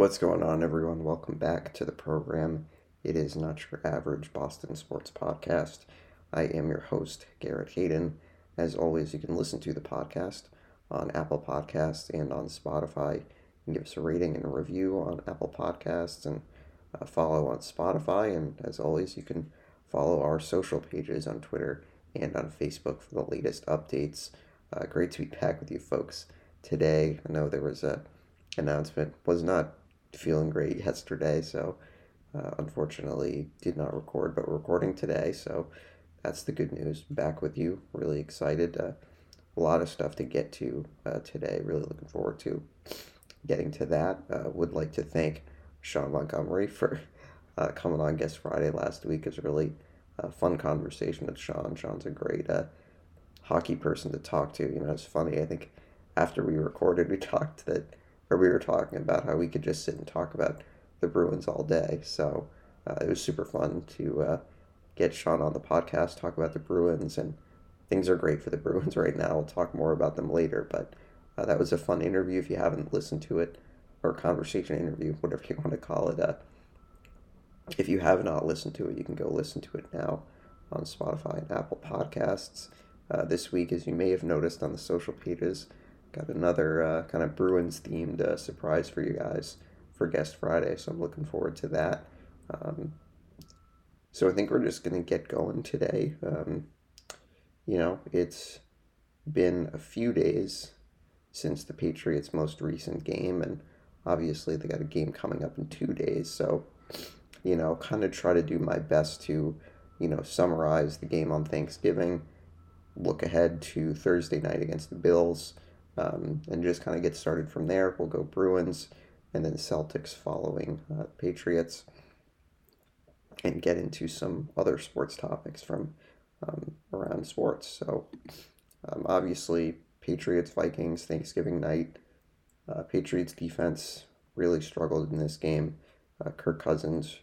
What's going on, everyone? Welcome back to the program. It is not your average Boston sports podcast. I am your host, Garrett Hayden. As always, you can listen to the podcast on Apple Podcasts and on Spotify. You can give us a rating and a review on Apple Podcasts and uh, follow on Spotify. And as always, you can follow our social pages on Twitter and on Facebook for the latest updates. Uh, great to be back with you folks today. I know there was a announcement was not feeling great yesterday, so uh, unfortunately did not record, but recording today. So that's the good news. Back with you. Really excited. Uh, a lot of stuff to get to uh, today. Really looking forward to getting to that. Uh, would like to thank Sean Montgomery for uh, coming on Guest Friday last week. It was really uh, fun conversation with Sean. Sean's a great hockey person to talk to. You know, it's funny. I think after we recorded, we talked that or we were talking about how we could just sit and talk about the Bruins all day. So uh, it was super fun to uh, get Sean on the podcast, talk about the Bruins, and things are great for the Bruins right now. We'll talk more about them later, but uh, that was a fun interview. If you haven't listened to it, or conversation interview, whatever you want to call it, uh, if you have not listened to it, you can go listen to it now on Spotify and Apple Podcasts. Uh, this week, as you may have noticed on the social pages, got another uh, kind of Bruins themed uh, surprise for you guys for Guest Friday. So I'm looking forward to that. Um, so I think we're just going to get going today. Um, you know, it's been a few days since the Patriots' most recent game, and obviously they got a game coming up in two days. So, you know, kind of try to do my best to, you know, summarize the game on Thanksgiving, look ahead to Thursday night against the Bills um, and just kind of get started from there. We'll go Bruins and then Celtics following uh, Patriots and get into some other sports topics from um, around sports. So, um, obviously, Patriots Vikings Thanksgiving night. Uh, Patriots defense really struggled in this game. Uh, Kirk Cousins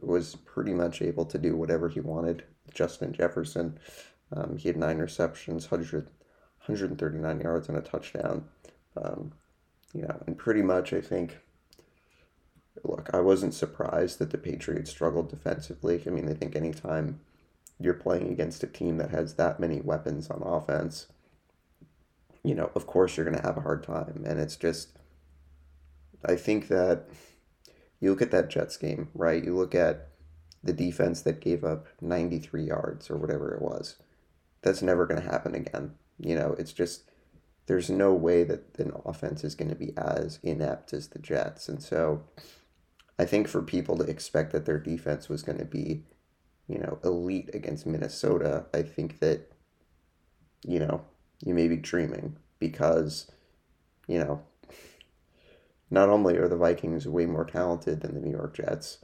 was pretty much able to do whatever he wanted. Justin Jefferson, um, he had nine receptions, 100, 139 yards and a touchdown. Um, you know, and pretty much I think, look, I wasn't surprised that the Patriots struggled defensively. I mean, I think anytime you're playing against a team that has that many weapons on offense, you know, of course you're going to have a hard time. And it's just, I think that you look at that Jets game, right? You look at the defense that gave up 93 yards or whatever it was. That's never going to happen again. You know, it's just there's no way that an offense is going to be as inept as the Jets. And so I think for people to expect that their defense was going to be, you know, elite against Minnesota, I think that, you know, you may be dreaming because, you know, not only are the Vikings way more talented than the New York Jets,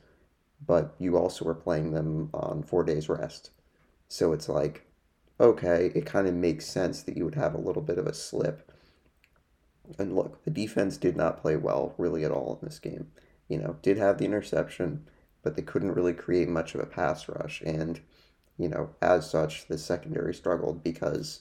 but you also are playing them on four days rest. So it's like okay, it kind of makes sense that you would have a little bit of a slip. And look, the defense did not play well really at all in this game. You know, did have the interception, but they couldn't really create much of a pass rush. And, you know, as such, the secondary struggled because,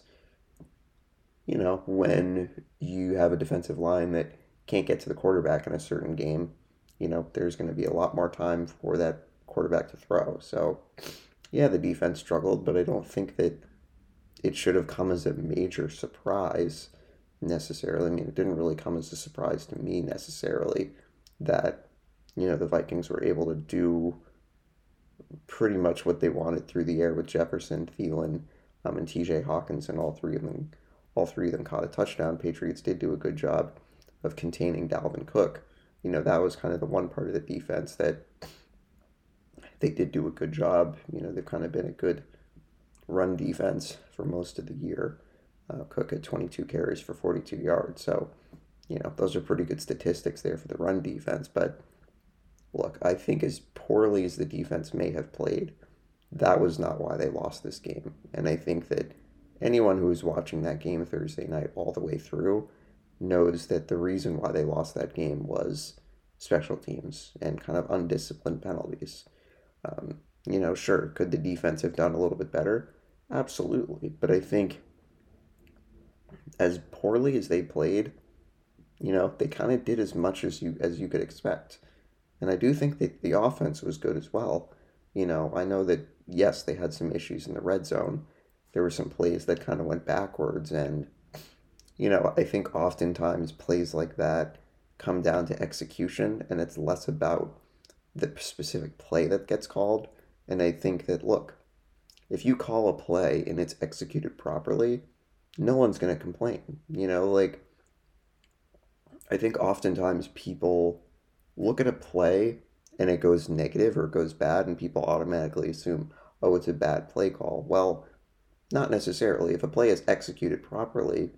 you know, when you have a defensive line that can't get to the quarterback in a certain game, you know, there's going to be a lot more time for that quarterback to throw. So, yeah, the defense struggled, but I don't think that it should have come as a major surprise necessarily. I mean, it didn't really come as a surprise to me necessarily that, you know, the Vikings were able to do pretty much what they wanted through the air with Jefferson, Thielen, um, and TJ Hockenson, and all three of them, all three of them caught a touchdown. Patriots did do a good job of containing Dalvin Cook. You know, that was kind of the one part of the defense that they did do a good job. You know, they've kind of been a good run defense for most of the year. Uh, Cook at 22 carries for 42 yards. So, you know, those are pretty good statistics there for the run defense. But look, I think as poorly as the defense may have played, that was not why they lost this game. And I think that anyone who was watching that game Thursday night all the way through knows that the reason why they lost that game was special teams and kind of undisciplined penalties. Um, you know, sure, could the defense have done a little bit better? Absolutely. But I think as poorly as they played, you know, they kind of did as much as you as you could expect. And I do think that the offense was good as well. You know, I know that yes, they had some issues in the red zone. There were some plays that kind of went backwards and you know, I think oftentimes plays like that come down to execution and it's less about the specific play that gets called. And I think that look, if you call a play and it's executed properly, no one's going to complain. You know, like I think oftentimes people look at a play and it goes negative or goes bad, and people automatically assume, oh, it's a bad play call. Well, not necessarily. If a play is executed properly,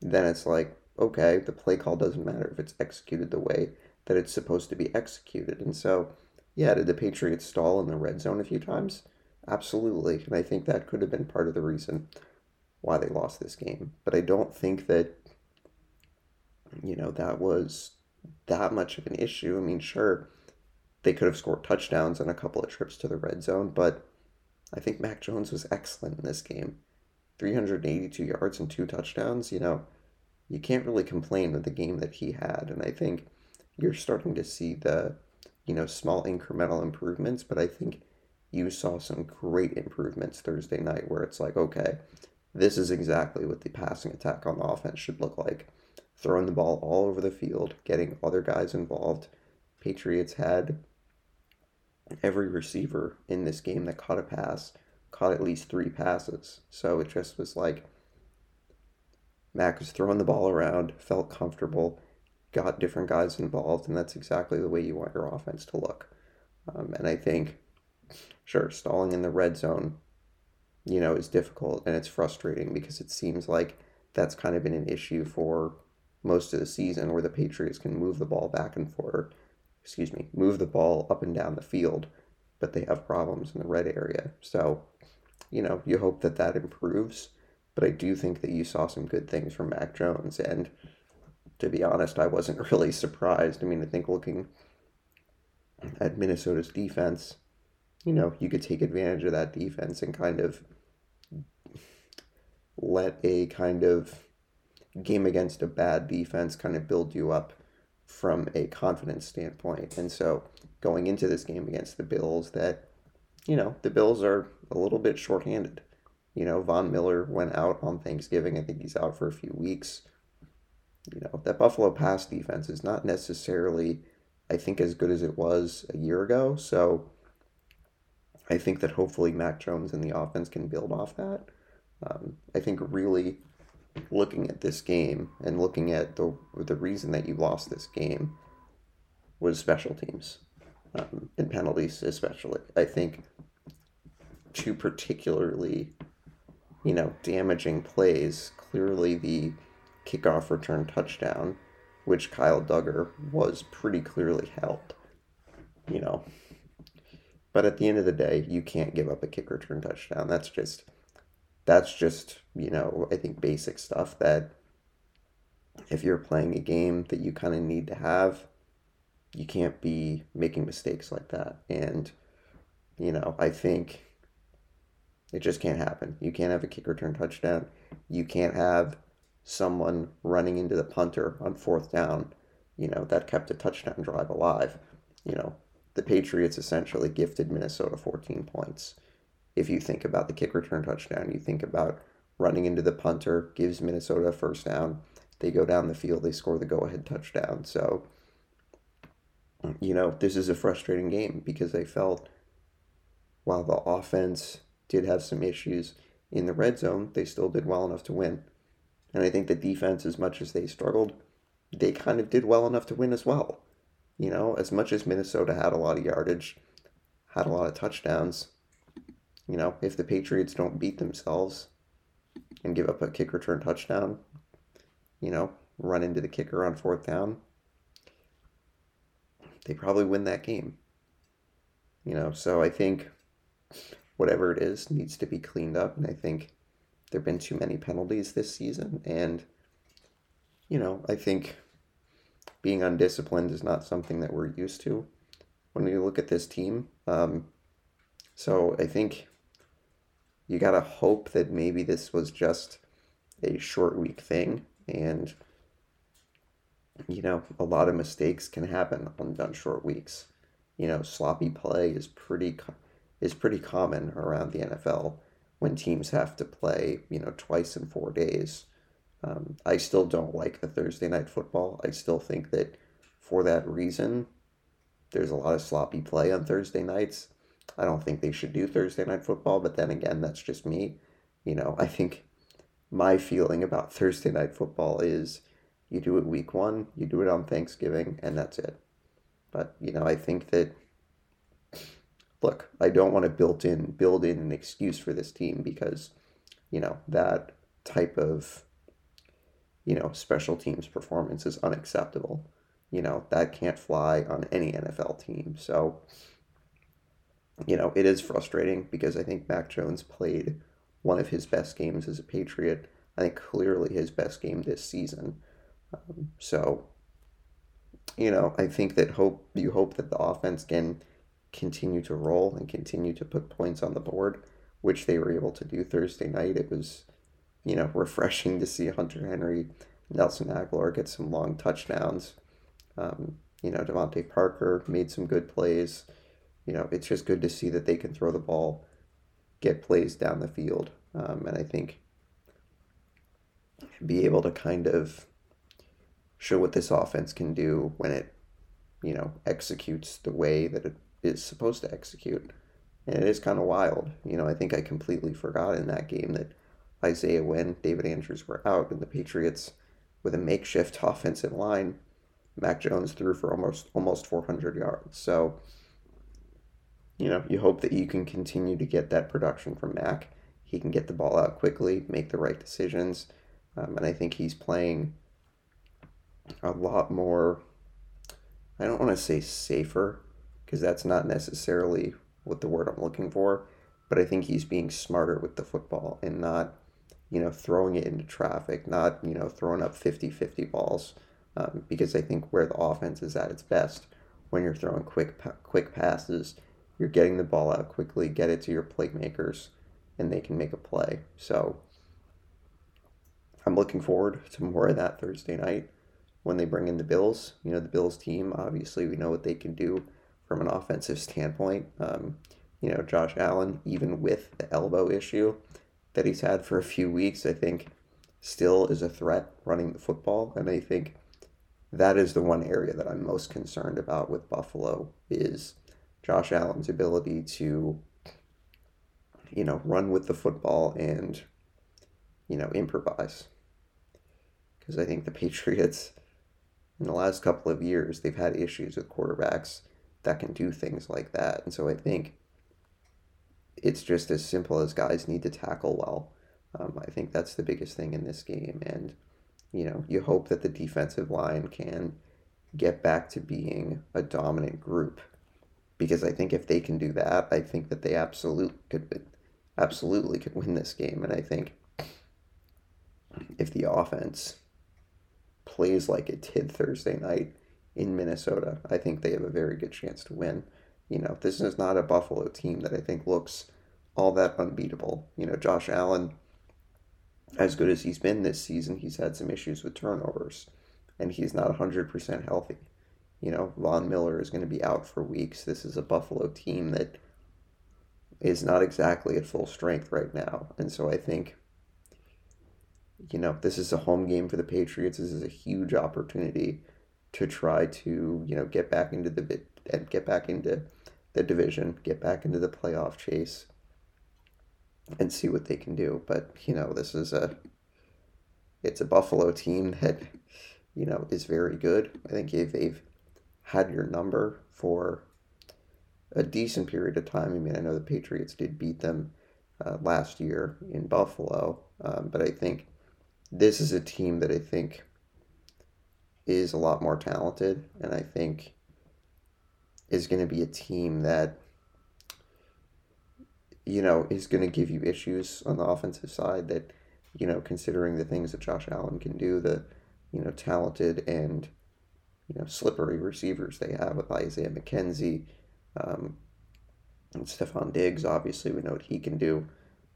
then it's like, okay, the play call doesn't matter if it's executed the way that it's supposed to be executed. And so, yeah, did the Patriots stall in the red zone a few times? Absolutely. And I think that could have been part of the reason why they lost this game. But I don't think that, you know, that was that much of an issue. I mean, sure, they could have scored touchdowns on a couple of trips to the red zone, but I think Mac Jones was excellent in this game. 382 yards and two touchdowns, you know, you can't really complain with the game that he had. And I think you're starting to see the, you know, small incremental improvements, but I think you saw some great improvements Thursday night where it's like, okay, this is exactly what the passing attack on the offense should look like. Throwing the ball all over the field, getting other guys involved. Patriots had every receiver in this game that caught a pass caught at least three passes. So it just was like Mac was throwing the ball around, felt comfortable, got different guys involved, and that's exactly the way you want your offense to look. Um, and I think, sure, stalling in the red zone, you know, is difficult and it's frustrating because it seems like that's kind of been an issue for most of the season where the Patriots can move the ball back and forth, excuse me, move the ball up and down the field, but they have problems in the red area. So, you know, you hope that that improves. But I do think that you saw some good things from Mac Jones. And to be honest, I wasn't really surprised. I mean, I think looking at Minnesota's defense, you know, you could take advantage of that defense and kind of let a kind of game against a bad defense kind of build you up from a confidence standpoint. And so going into this game against the Bills, that, you know, the Bills are a little bit shorthanded. You know, Von Miller went out on Thanksgiving. I think he's out for a few weeks. You know, that Buffalo pass defense is not necessarily, I think, as good as it was a year ago. So I think that hopefully Mac Jones and the offense can build off that. Um, I think really looking at this game and looking at the the reason that you lost this game was special teams um, and penalties, especially. I think two particularly, you know, damaging plays. Clearly, the kickoff return touchdown, which Kyle Dugger was pretty clearly held. You know, but at the end of the day, you can't give up a kick return touchdown. That's just that's just, you know, I think basic stuff that if you're playing a game that you kind of need to have, you can't be making mistakes like that. And, you know, I think it just can't happen. You can't have a kick return touchdown. You can't have someone running into the punter on fourth down. You know, that kept a touchdown drive alive. You know, the Patriots essentially gifted Minnesota 14 points. If you think about the kick return touchdown, you think about running into the punter, gives Minnesota a first down. They go down the field, they score the go ahead touchdown. So, you know, this is a frustrating game because they felt while the offense did have some issues in the red zone, they still did well enough to win. And I think the defense, as much as they struggled, they kind of did well enough to win as well. You know, as much as Minnesota had a lot of yardage, had a lot of touchdowns, you know, if the Patriots don't beat themselves and give up a kick return touchdown, you know, run into the kicker on fourth down, they probably win that game. You know, so I think whatever it is needs to be cleaned up. And I think there have been too many penalties this season. And, you know, I think being undisciplined is not something that we're used to when we look at this team. Um, so I think you got to hope that maybe this was just a short week thing. And, you know, a lot of mistakes can happen on, on short weeks. You know, sloppy play is pretty is pretty common around the NFL when teams have to play, you know, twice in four days. Um, I still don't like the Thursday night football. I still think that for that reason, there's a lot of sloppy play on Thursday nights. I don't think they should do Thursday night football, but then again, that's just me. You know, I think my feeling about Thursday night football is you do it week one, you do it on Thanksgiving, and that's it. But, you know, I think that look, I don't want to build in build in an excuse for this team because, you know, that type of you know, special teams performance is unacceptable. You know, that can't fly on any NFL team. So, you know, it is frustrating because I think Mac Jones played one of his best games as a Patriot. I think clearly his best game this season. Um, so, you know, I think that hope you hope that the offense can continue to roll and continue to put points on the board, which they were able to do Thursday night. It was, you know, refreshing to see Hunter Henry, Nelson Agholor get some long touchdowns. Um, you know, DeVante Parker made some good plays. You know, it's just good to see that they can throw the ball, get plays down the field. Um, and I think be able to kind of show what this offense can do when it, you know, executes the way that it is supposed to execute. And it is kind of wild. You know, I think I completely forgot in that game that Isaiah Wynn, David Andrews were out, and the Patriots, with a makeshift offensive line, Mac Jones threw for almost almost 400 yards. So, you know, you hope that you can continue to get that production from Mac. He can get the ball out quickly, make the right decisions, um, and I think he's playing a lot more. I don't want to say safer because that's not necessarily what the word I'm looking for, but I think he's being smarter with the football and not, you know, throwing it into traffic, not, you know, throwing up 50 50 balls. Um, because I think where the offense is at its best when you're throwing quick quick passes, you're getting the ball out quickly, get it to your playmakers, and they can make a play. So I'm looking forward to more of that Thursday night when they bring in the Bills. You know, the Bills team, obviously, we know what they can do from an offensive standpoint. Um, you know, Josh Allen, even with the elbow issue that he's had for a few weeks, I think still is a threat running the football. And I think that is the one area that I'm most concerned about with Buffalo is Josh Allen's ability to, you know, run with the football and, you know, improvise. Because I think the Patriots, in the last couple of years, they've had issues with quarterbacks that can do things like that. And so I think it's just as simple as guys need to tackle well. Um, I think that's the biggest thing in this game. And, you know, you hope that the defensive line can get back to being a dominant group. Because I think if they can do that, I think that they absolutely could absolutely could win this game. And I think if the offense plays like it did Thursday night, in Minnesota. I think they have a very good chance to win. You know, this is not a Buffalo team that I think looks all that unbeatable. You know, Josh Allen, as good as he's been this season, he's had some issues with turnovers, and he's not 100% healthy. You know, Von Miller is going to be out for weeks. This is a Buffalo team that is not exactly at full strength right now. And so I think, you know, this is a home game for the Patriots. This is a huge opportunity to try to you know get back into the bit and get back into the division, get back into the playoff chase, and see what they can do. But you know, this is a it's a Buffalo team that you know is very good. I think if they've had your number for a decent period of time. I mean, I know the Patriots did beat them uh, last year in Buffalo, um, but I think this is a team that I think is a lot more talented, and I think is going to be a team that you know is going to give you issues on the offensive side. That you know, considering the things that Josh Allen can do, the you know talented and you know slippery receivers they have with Isaiah McKenzie um, and Stefon Diggs. Obviously, we know what he can do.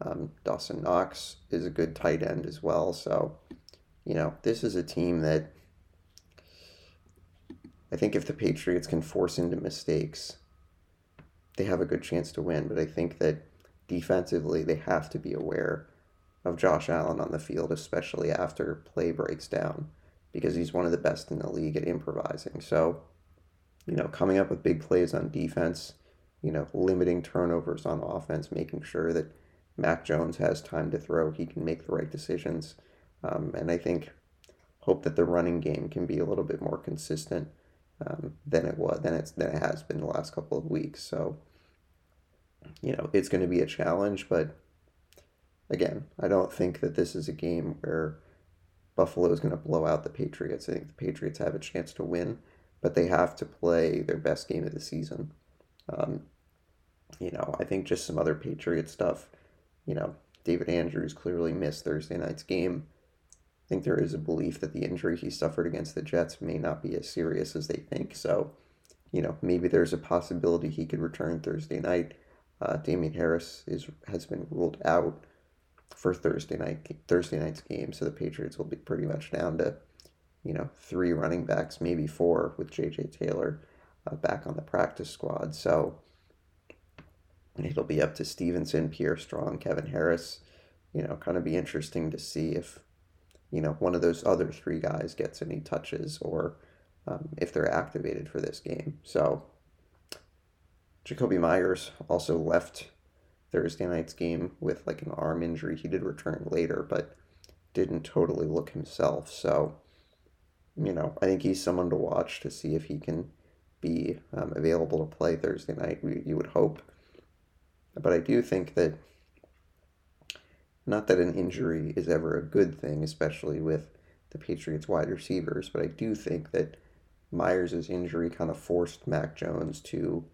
Um, Dawson Knox is a good tight end as well. So, you know, this is a team that I think if the Patriots can force into mistakes, they have a good chance to win. But I think that defensively, they have to be aware of Josh Allen on the field, especially after play breaks down, because he's one of the best in the league at improvising. So, you know, coming up with big plays on defense, you know, limiting turnovers on offense, making sure that Mac Jones has time to throw, he can make the right decisions. Um, and I think hope that the running game can be a little bit more consistent um, than it was than it's than it has been the last couple of weeks. So, you know, it's going to be a challenge, but again, I don't think that this is a game where Buffalo is going to blow out the Patriots. I think the Patriots have a chance to win, but they have to play their best game of the season. Um, you know, I think just some other Patriot stuff. You know, David Andrews clearly missed Thursday night's game. I think there is a belief that the injury he suffered against the Jets may not be as serious as they think. So, you know, maybe there's a possibility he could return Thursday night. Uh, Damien Harris is has been ruled out for Thursday night Thursday night's game, so the Patriots will be pretty much down to, you know, three running backs, maybe four, with J.J. Taylor uh, back on the practice squad. So it'll be up to Stevenson, Pierre Strong, Kevin Harris. You know, kind of be interesting to see if, you know, one of those other three guys gets any touches or um, if they're activated for this game. So Jakobi Meyers also left Thursday night's game with like an arm injury. He did return later, but didn't totally look himself. So, you know, I think he's someone to watch to see if he can be um, available to play Thursday night. We, you would hope. But I do think that, not that an injury is ever a good thing, especially with the Patriots wide receivers, but I do think that Meyers' injury kind of forced Mac Jones to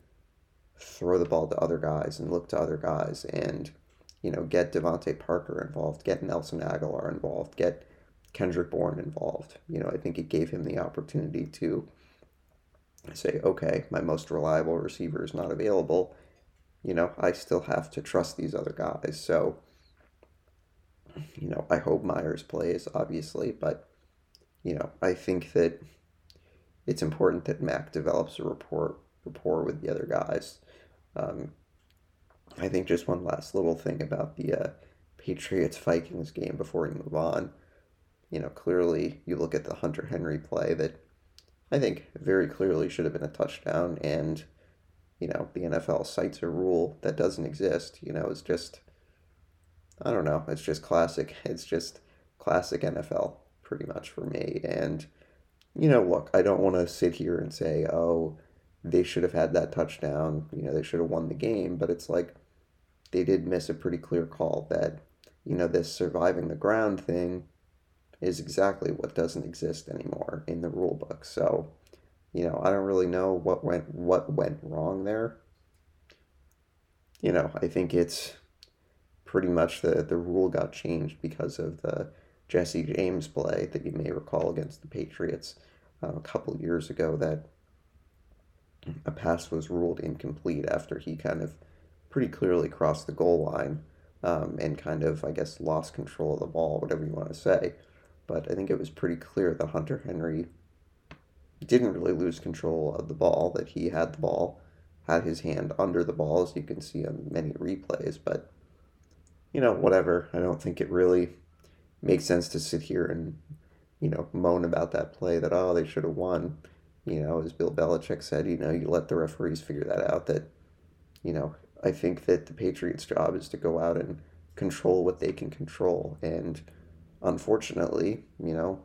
throw the ball to other guys and look to other guys and, you know, get DeVante Parker involved, get Nelson Agholor involved, get Kendrick Bourne involved. You know, I think it gave him the opportunity to say, okay, my most reliable receiver is not available. You know, I still have to trust these other guys. So, you know, I hope Meyers plays, obviously, but, you know, I think that it's important that Mac develops a rapport rapport with the other guys. Um, I think just one last little thing about the uh, Patriots Vikings game before we move on. You know, clearly you look at the Hunter Henry play that I think very clearly should have been a touchdown, and you know the NFL cites a rule that doesn't exist. You know, it's just I don't know. It's just classic. It's just classic NFL pretty much for me. And you know, look, I don't want to sit here and say, oh, they should have had that touchdown. You know, they should have won the game. But it's like they did miss a pretty clear call that, you know, this surviving the ground thing is exactly what doesn't exist anymore in the rule book. So, you know, I don't really know what went what went wrong there. You know, I think it's pretty much the the rule got changed because of the Jesse James play that you may recall against the Patriots uh, a couple years ago that a pass was ruled incomplete after he kind of pretty clearly crossed the goal line um, and kind of, I guess, lost control of the ball, whatever you want to say. But I think it was pretty clear that Hunter Henry didn't really lose control of the ball, that he had the ball, had his hand under the ball, as you can see on many replays. But, you know, whatever. I don't think it really makes sense to sit here and, you know, moan about that play that, oh, they should have won you know, as Bill Belichick said, you know, you let the referees figure that out. That, you know, I think that the Patriots' job is to go out and control what they can control. And unfortunately, you know,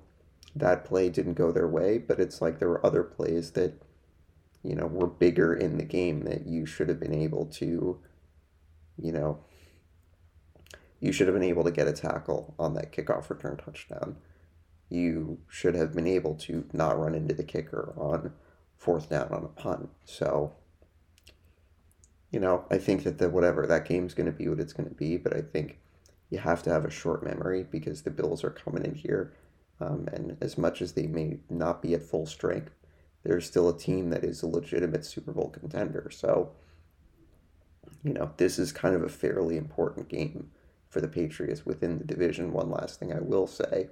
that play didn't go their way, but it's like there were other plays that, you know, were bigger in the game that you should have been able to, you know, you should have been able to get a tackle on that kickoff return touchdown you should have been able to not run into the kicker on fourth down on a punt. So, you know, I think that the whatever that game's going to be what it's going to be, but I think you have to have a short memory because the Bills are coming in here, um, and as much as they may not be at full strength, they're still a team that is a legitimate Super Bowl contender. So, you know, this is kind of a fairly important game for the Patriots within the division. One last thing I will say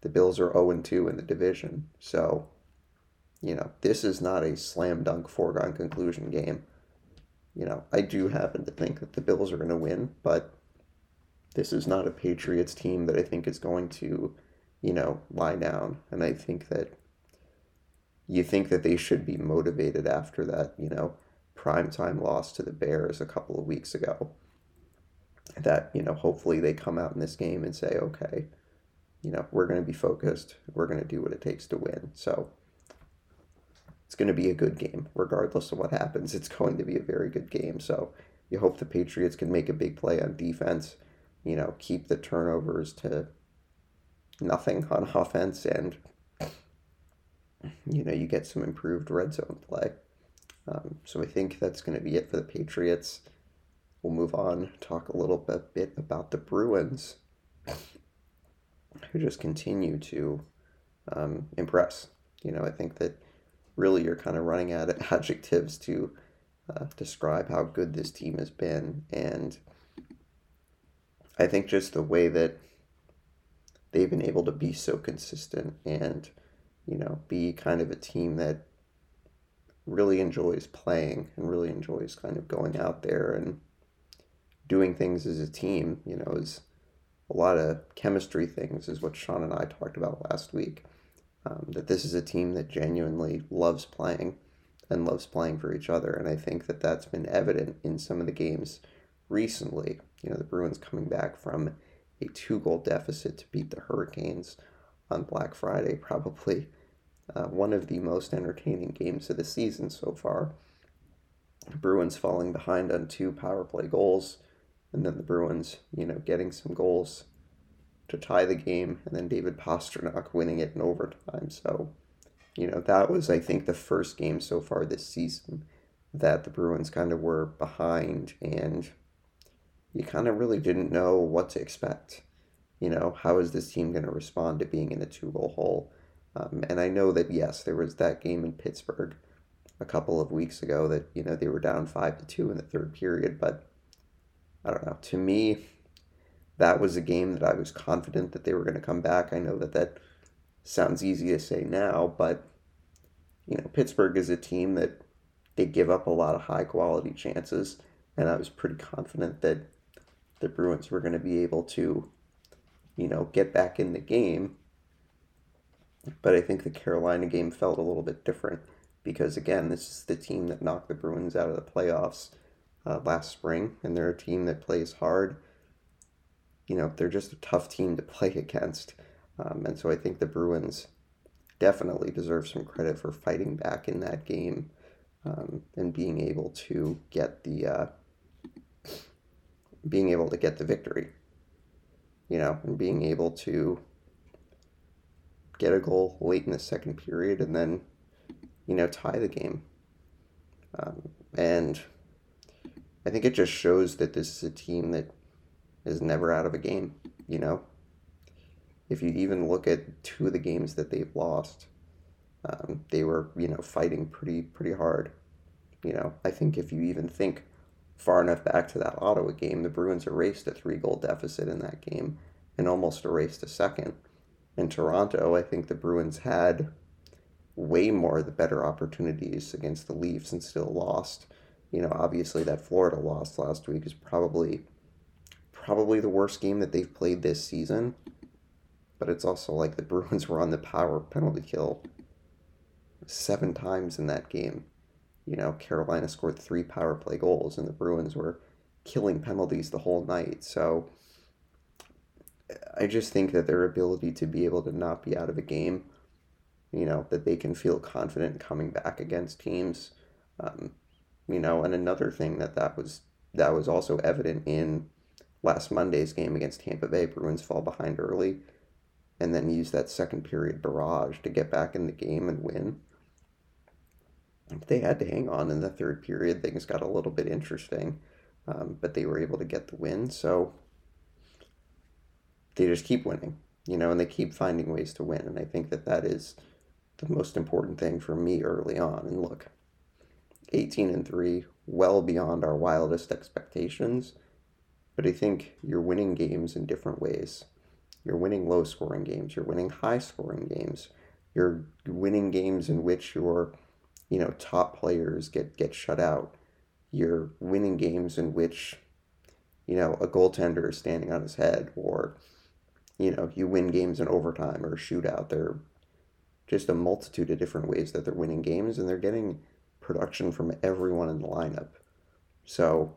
the Bills are 0 2 in the division. So, you know, this is not a slam dunk foregone conclusion game. You know, I do happen to think that the Bills are going to win, but this is not a Patriots team that I think is going to, you know, lie down. And I think that you think that they should be motivated after that, you know, primetime loss to the Bears a couple of weeks ago. That, you know, hopefully they come out in this game and say, okay, you know, we're going to be focused. We're going to do what it takes to win. So it's going to be a good game, regardless of what happens. It's going to be a very good game. So you hope the Patriots can make a big play on defense, you know, keep the turnovers to nothing on offense, and, you know, you get some improved red zone play. Um, so I think that's going to be it for the Patriots. We'll move on, talk a little bit, bit about the Bruins, who just continue to um, impress. You know, I think that really you're kind of running out of adjectives to uh, describe how good this team has been. And I think just the way that they've been able to be so consistent and, you know, be kind of a team that really enjoys playing and really enjoys kind of going out there and doing things as a team, you know, is a lot of chemistry things, is what Sean and I talked about last week. Um, that this is a team that genuinely loves playing and loves playing for each other. And I think that that's been evident in some of the games recently. You know, the Bruins coming back from a two goal deficit to beat the Hurricanes on Black Friday, probably uh, one of the most entertaining games of the season so far. Bruins falling behind on two power play goals, and then the Bruins, you know, getting some goals to tie the game, and then David Pastrnak winning it in overtime. So, you know, that was, I think, the first game so far this season that the Bruins kind of were behind, and you kind of really didn't know what to expect. You know, how is this team going to respond to being in a two goal hole? Um, and I know that, yes, there was that game in Pittsburgh a couple of weeks ago that, you know, they were down 5 to 2 in the third period, but I don't know. To me, that was a game that I was confident that they were going to come back. I know that that sounds easy to say now, but you know, Pittsburgh is a team that they give up a lot of high quality chances, and I was pretty confident that the Bruins were going to be able to, you know, get back in the game. But I think the Carolina game felt a little bit different because again, this is the team that knocked the Bruins out of the playoffs uh, last spring, and they're a team that plays hard you know, they're just a tough team to play against. Um, and so I think the Bruins definitely deserve some credit for fighting back in that game um, and being able to get the uh, being able to get the victory. You know, and being able to get a goal late in the second period and then, you know, tie the game. Um, and I think it just shows that this is a team that is never out of a game, you know? If you even look at two of the games that they've lost, um, they were, you know, fighting pretty, pretty hard. You know, I think if you even think far enough back to that Ottawa game, the Bruins erased a three goal deficit in that game and almost erased a second. In Toronto, I think the Bruins had way more the better opportunities against the Leafs and still lost. You know, obviously that Florida loss last week is probably probably the worst game that they've played this season. But it's also like the Bruins were on the power penalty kill seven times in that game. You know, Carolina scored three power play goals, and the Bruins were killing penalties the whole night. So I just think that their ability to be able to not be out of a game, you know, that they can feel confident coming back against teams. Um, you know, and another thing that that was that was also evident in last Monday's game against Tampa Bay, Bruins fall behind early and then use that second period barrage to get back in the game and win. They had to hang on in the third period. Things got a little bit interesting, um, but they were able to get the win. So they just keep winning, you know, and they keep finding ways to win. And I think that that is the most important thing for me early on. And look, 18 and 3, well beyond our wildest expectations but I think you're winning games in different ways. You're winning low scoring games, you're winning high scoring games, You're winning games in which your, you know, top players get get shut out. You're winning games in which, you know, a goaltender is standing on his head, or, you know, you win games in overtime or shootout. They're just a multitude of different ways that they're winning games, and they're getting production from everyone in the lineup. So,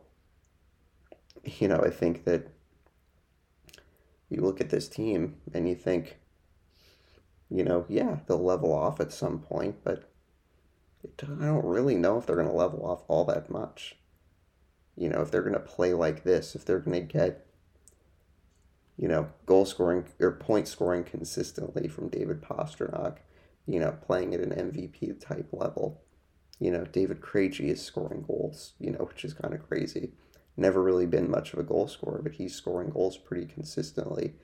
you know, I think that you look at this team and you think, you know, yeah, they'll level off at some point, but I don't really know if they're going to level off all that much. You know, if they're going to play like this, if they're going to get, you know, goal scoring or point scoring consistently from David Pastrnak, you know, playing at an MVP type level. You know, David Krejci is scoring goals, you know, which is kind of crazy never really been much of a goal scorer, but he's scoring goals pretty consistently.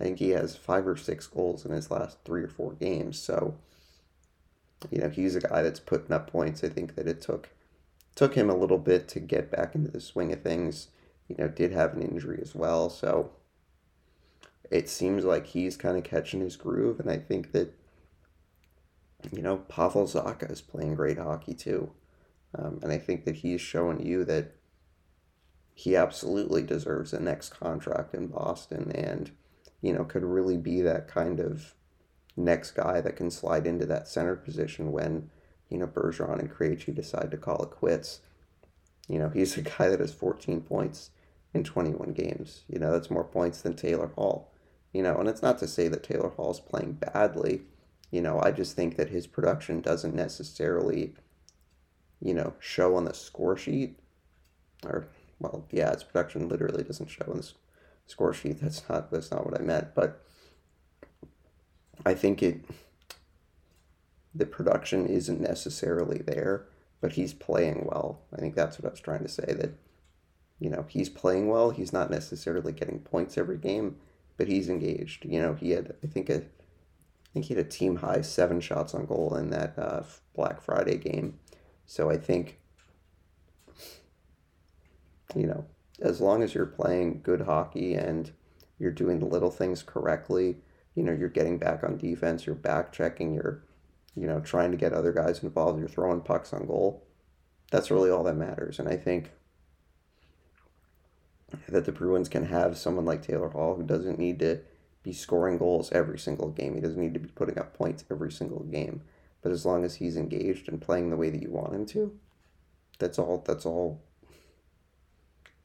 I think he has five or six goals in his last three or four games. So, you know, he's a guy that's putting up points. I think that it took took him a little bit to get back into the swing of things. You know, did have an injury as well, so it seems like he's kind of catching his groove, and I think that you know Pavel Zacha is playing great hockey too, um, and I think that he's showing you that he absolutely deserves a next contract in Boston and, you know, could really be that kind of next guy that can slide into that center position when, you know, Bergeron and Krejci decide to call it quits. You know, he's a guy that has 14 points in 21 games. You know, that's more points than Taylor Hall. You know, and it's not to say that Taylor Hall's playing badly. You know, I just think that his production doesn't necessarily, you know, show on the score sheet or well, yeah, its production literally doesn't show on the score sheet. That's not that's not what I meant, but I think it the production isn't necessarily there, but he's playing well. I think that's what I was trying to say that you know, he's playing well. He's not necessarily getting points every game, but he's engaged. You know, he had I think a think he had a team high seven shots on goal in that uh, Black Friday game. So I think you know, as long as you're playing good hockey and you're doing the little things correctly, you know, you're getting back on defense, you're back checking, you're, you know, trying to get other guys involved, you're throwing pucks on goal. That's really all that matters. And I think that the Bruins can have someone like Taylor Hall who doesn't need to be scoring goals every single game. He doesn't need to be putting up points every single game. But as long as he's engaged and playing the way that you want him to, that's all that's all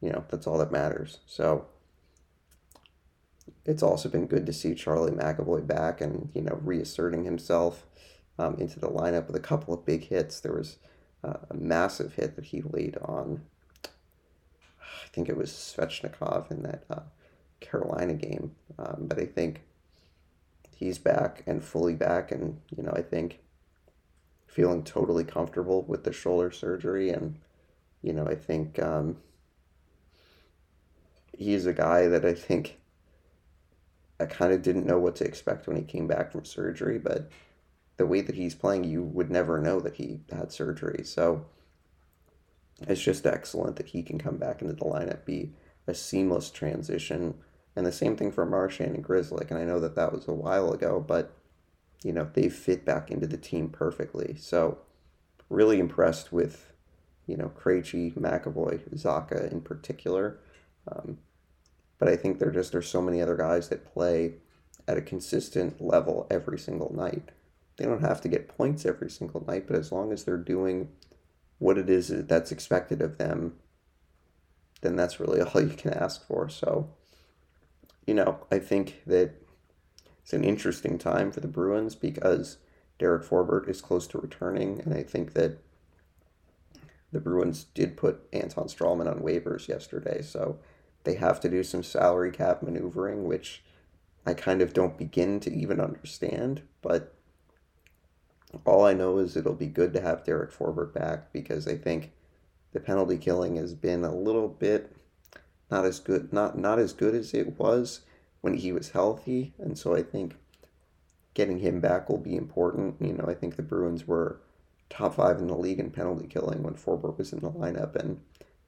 you know, that's all that matters. So it's also been good to see Charlie McAvoy back and, you know, reasserting himself um, into the lineup with a couple of big hits. There was uh, a massive hit that he laid on, I think it was Svechnikov in that uh, Carolina game. Um, but I think he's back and fully back. And, you know, I think feeling totally comfortable with the shoulder surgery. And, you know, I think. Um, he's a guy that I think I kind of didn't know what to expect when he came back from surgery, but the way that he's playing, you would never know that he had surgery. So it's just excellent that he can come back into the lineup, be a seamless transition. And the same thing for Marchand and Grzelczyk. And I know that that was a while ago, but, you know, they fit back into the team perfectly. So really impressed with, you know, Krejci, McAvoy, Zacha in particular. Um, but I think there just there's so many other guys that play at a consistent level every single night. They don't have to get points every single night, but as long as they're doing what it is that's expected of them, then that's really all you can ask for. So, you know, I think that it's an interesting time for the Bruins because Derek Forbort is close to returning, and I think that the Bruins did put Anton Stralman on waivers yesterday, so they have to do some salary cap maneuvering, which I kind of don't begin to even understand. But all I know is it'll be good to have Derek Forbort back because I think the penalty killing has been a little bit not as good not not as good as it was when he was healthy and so I think getting him back will be important. You know, I think the Bruins were top 5 in the league in penalty killing when Forbort was in the lineup and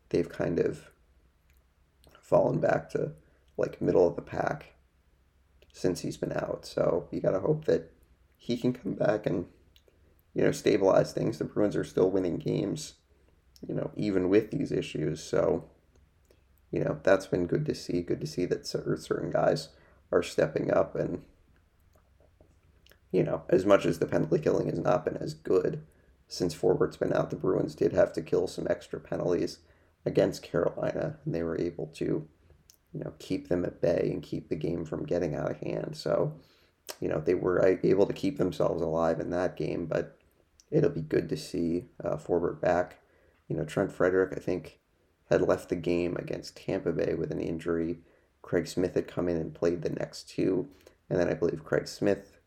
they've kind of fallen back to like middle of the pack since he's been out. So you got to hope that he can come back and you know stabilize things. The Bruins are still winning games, you know, even with these issues. So, you know, that's been good to see. Good to see that certain guys are stepping up and you know, as much as the penalty killing has not been as good since Forbort's been out, the Bruins did have to kill some extra penalties against Carolina, and they were able to, you know, keep them at bay and keep the game from getting out of hand. So, you know, they were uh, able to keep themselves alive in that game, but it'll be good to see uh, Forbort back. You know, Trent Frederic, I think, had left the game against Tampa Bay with an injury. Craig Smith had come in and played the next two, and then I believe Craig Smith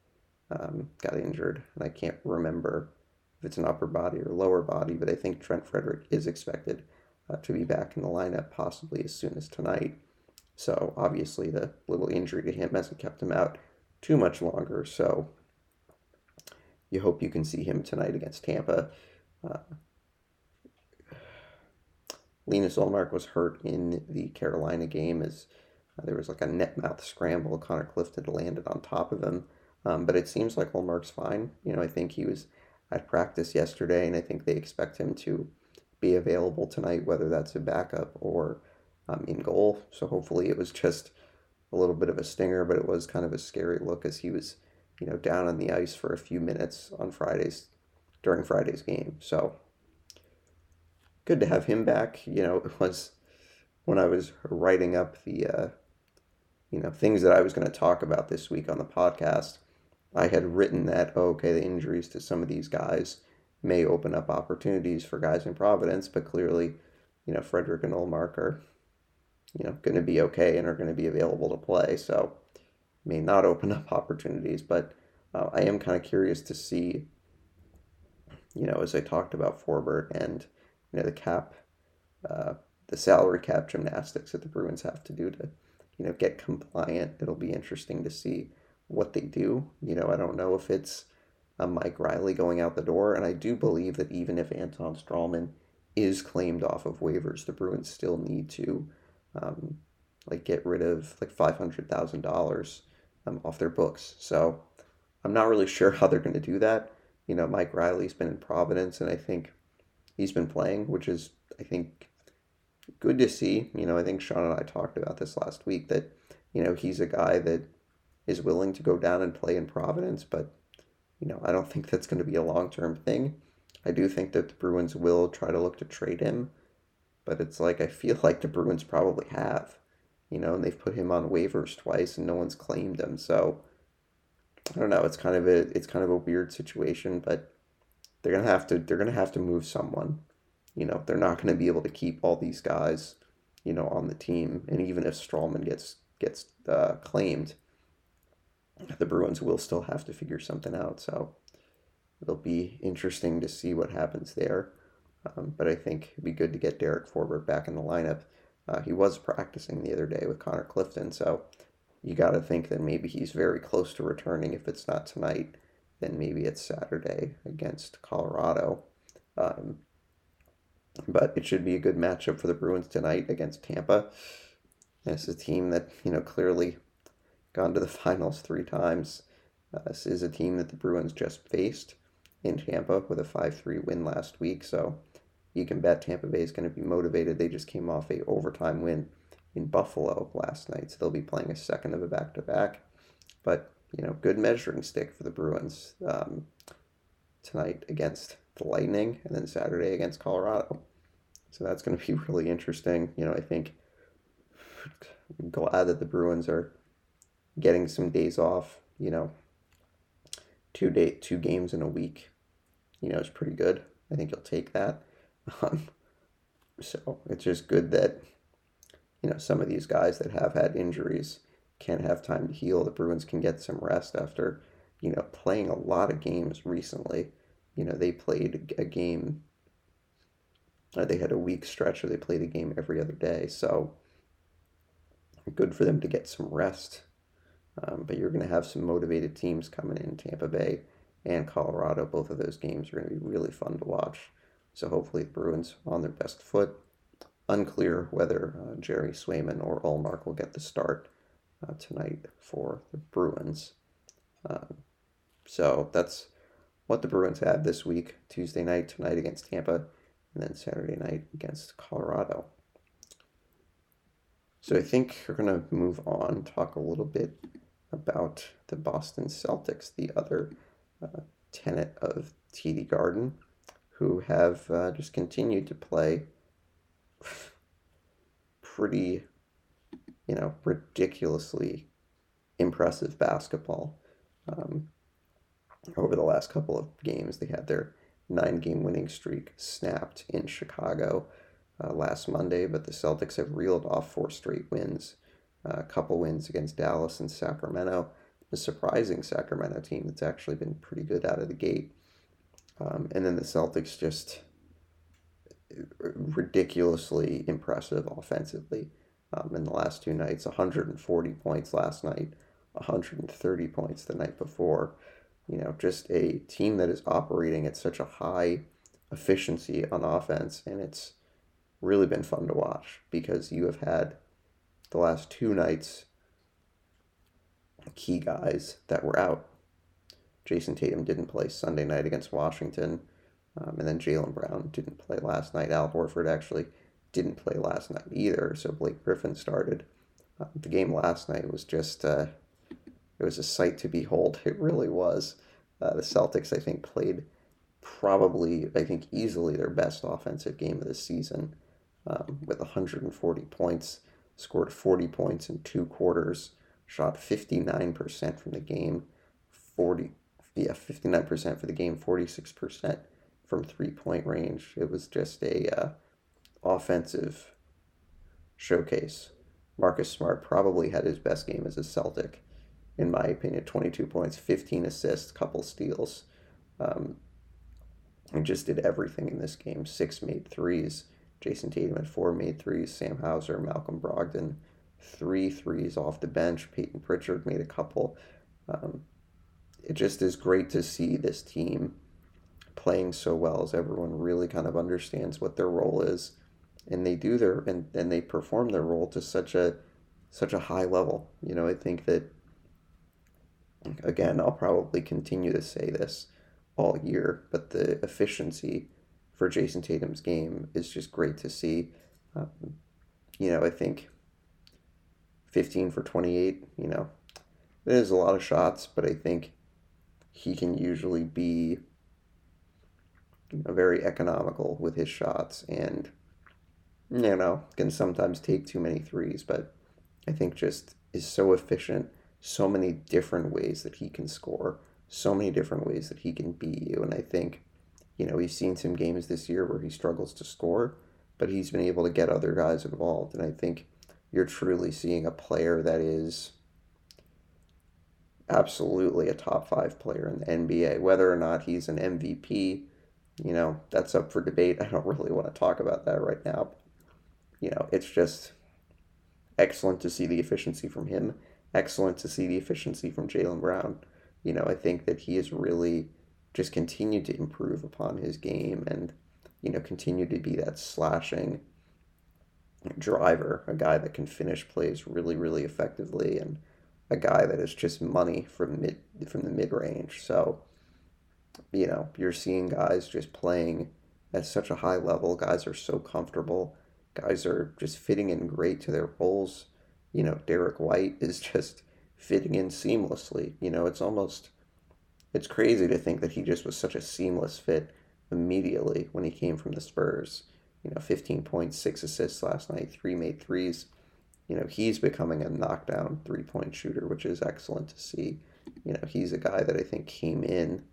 um, got injured, and I can't remember if it's an upper body or lower body, but I think Trent Frederic is expected uh, to be back in the lineup possibly as soon as tonight. So obviously, the little injury to him hasn't kept him out too much longer. So you hope you can see him tonight against Tampa. Uh, Linus Ullmark was hurt in the Carolina game as uh, there was like a net mouth scramble. Connor Clifton landed on top of him. Um, but it seems like Ullmark's fine. You know, I think he was at practice yesterday, and I think they expect him to be available tonight, whether that's a backup or um, in goal. So hopefully it was just a little bit of a stinger, but it was kind of a scary look as he was, you know, down on the ice for a few minutes on Fridays during Friday's game. So good to have him back. You know, it was when I was writing up the, uh, you know, things that I was going to talk about this week on the podcast. I had written that, oh, okay, the injuries to some of these guys may open up opportunities for guys in Providence, but clearly, you know, Frederic and Ullmark are, you know, going to be okay and are going to be available to play. So may not open up opportunities, but uh, I am kind of curious to see, you know, as I talked about Forbort and, you know, the cap, uh, the salary cap gymnastics that the Bruins have to do to, you know, get compliant. It'll be interesting to see what they do. You know, I don't know if it's a Mike Reilly going out the door, and I do believe that even if Anton Stralman is claimed off of waivers, the Bruins still need to um, like get rid of like five hundred thousand um, dollars off their books. So I'm not really sure how they're going to do that. You know, Mike Reilly's been in Providence, and I think he's been playing, which is I think good to see. You know, I think Sean and I talked about this last week that you know he's a guy that is willing to go down and play in Providence, but you know, I don't think that's going to be a long term thing. I do think that the Bruins will try to look to trade him, but it's like I feel like the Bruins probably have, you know, and they've put him on waivers twice and no one's claimed him. So I don't know. It's kind of a it's kind of a weird situation, but they're gonna have to they're gonna have to move someone. You know, they're not gonna be able to keep all these guys, you know, on the team. And even if Stralman gets gets uh, claimed, the Bruins will still have to figure something out. So it'll be interesting to see what happens there. Um, but I think it'd be good to get Derek Forbort back in the lineup. Uh, he was practicing the other day with Connor Clifton, so you got to think that maybe he's very close to returning. If it's not tonight, then maybe it's Saturday against Colorado. Um, but it should be a good matchup for the Bruins tonight against Tampa. This is a team that you know clearly gone to the finals three times. Uh, this is a team that the Bruins just faced in Tampa with a 5 3 win last week. So you can bet Tampa Bay is going to be motivated. They just came off a overtime win in Buffalo last night, so they'll be playing a second of a back to back. But, you know, good measuring stick for the Bruins um, tonight against the Lightning and then Saturday against Colorado. So that's going to be really interesting. You know, I think glad that the Bruins are getting some days off, you know, two day two games in a week, you know, is pretty good. I think you'll take that. Um, so it's just good that you know some of these guys that have had injuries can have time to heal. The Bruins can get some rest after you know playing a lot of games recently. You know they played a game. Uh, they had a week stretch where they played a game every other day. So good for them to get some rest um, but you're going to have some motivated teams coming in Tampa Bay and Colorado. Both of those games are going to be really fun to watch. So hopefully the Bruins on their best foot. Unclear whether uh, Jerry Swayman or Ullmark will get the start uh, tonight for the Bruins. Um, So that's what the Bruins had this week Tuesday night, tonight against Tampa, and then Saturday night against Colorado. So I think we're going to move on, talk a little bit about the Boston Celtics, the other uh, tenant of TD Garden, who have uh, just continued to play pretty, you know, ridiculously impressive basketball. Um, over the last couple of games, they had their nine game winning streak snapped in Chicago uh, last Monday, but the Celtics have reeled off four straight wins, uh, a couple wins against Dallas and Sacramento. A surprising Sacramento team that's actually been pretty good out of the gate. Um, and then the Celtics just ridiculously impressive offensively um, in the last two nights 140 points last night, 130 points the night before. You know, just a team that is operating at such a high efficiency on offense, and it's really been fun to watch because you have had the last two nights key guys that were out. Jayson Tatum didn't play Sunday night against Washington, um, and then Jaylen Brown didn't play last night. Al Horford actually didn't play last night either, so Blake Griffin started. Uh, the game last night was just uh, it was a sight to behold. It really was. Uh, the Celtics, I think, played probably, I think, easily their best offensive game of the season um, with 140 points, scored 40 points in two quarters, shot 59% from the game, 40, yeah, 59% for the game, 46% from three point range. It was just a uh, offensive showcase. Marcus Smart probably had his best game as a Celtic, in my opinion. 22 points, 15 assists, couple steals. Um, and just did everything in this game. Six made threes. Jayson Tatum had four made threes. Sam Hauser, Malcolm Brogdon, three threes off the bench. Payton Pritchard made a couple. Um, it just is great to see this team playing so well as everyone really kind of understands what their role is and they do their and, and they perform their role to such a such a high level. You know i think that again i'll probably continue to say this all year but the efficiency for Jayson tatum's game is just great to see. Um, you know i think 15 for 28 you know is a lot of shots but i think he can usually be you know, very economical with his shots and you know can sometimes take too many threes but i think just is so efficient so many different ways that he can score so many different ways that he can beat you and i think you know we've seen some games this year where he struggles to score but he's been able to get other guys involved and i think you're truly seeing a player that is absolutely a top five player in the nba whether or not he's an mvp you know, that's up for debate. I don't really want to talk about that right now. You know, it's just excellent to see the efficiency from him. Excellent to see the efficiency from Jaylen Brown. You know, I think that he has really just continued to improve upon his game and, you know, continue to be that slashing driver, a guy that can finish plays really, really effectively, and a guy that is just money from mid from the mid range. So, you know, you're seeing guys just playing at such a high level. Guys are so comfortable. Guys are just fitting in great to their roles. You know, Derrick White is just fitting in seamlessly. You know, it's almost it's crazy to think that he just was such a seamless fit immediately when he came from the Spurs. You know, 15 points, six assists last night, three made threes. You know, he's becoming a knockdown three point shooter, which is excellent to see. You know, he's a guy that I think came in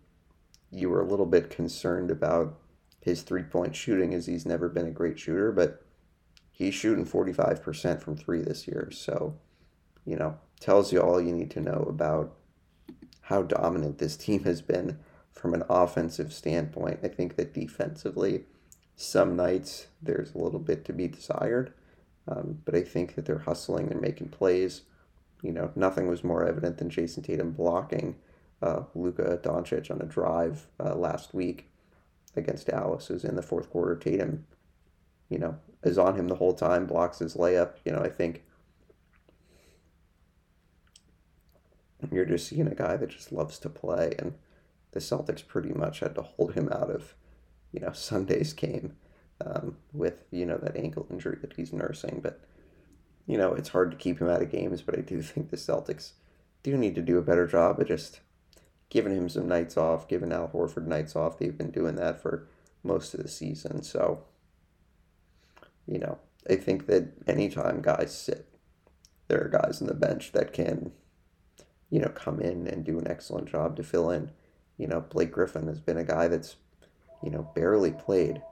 you were a little bit concerned about his three point shooting as he's never been a great shooter, but he's shooting 45% from three this year. So, you know, tells you all you need to know about how dominant this team has been from an offensive standpoint. I think that defensively, some nights there's a little bit to be desired, um, but I think that they're hustling, they're making plays. You know, nothing was more evident than Jayson Tatum blocking uh, Luka Doncic on a drive uh, last week against Dallas. Is in the fourth quarter. Tatum, you know, is on him the whole time, blocks his layup. You know, I think you're just seeing a guy that just loves to play, and the Celtics pretty much had to hold him out of, you know, Sunday's game um, with you know that ankle injury that he's nursing. But you know, it's hard to keep him out of games. But I do think the Celtics do need to do a better job of just giving him some nights off, giving Al Horford nights off. They've been doing that for most of the season, so you know, I think that anytime guys sit, there are guys on the bench that can, you know, come in and do an excellent job to fill in. You know, Blake Griffin has been a guy that's, you know, barely played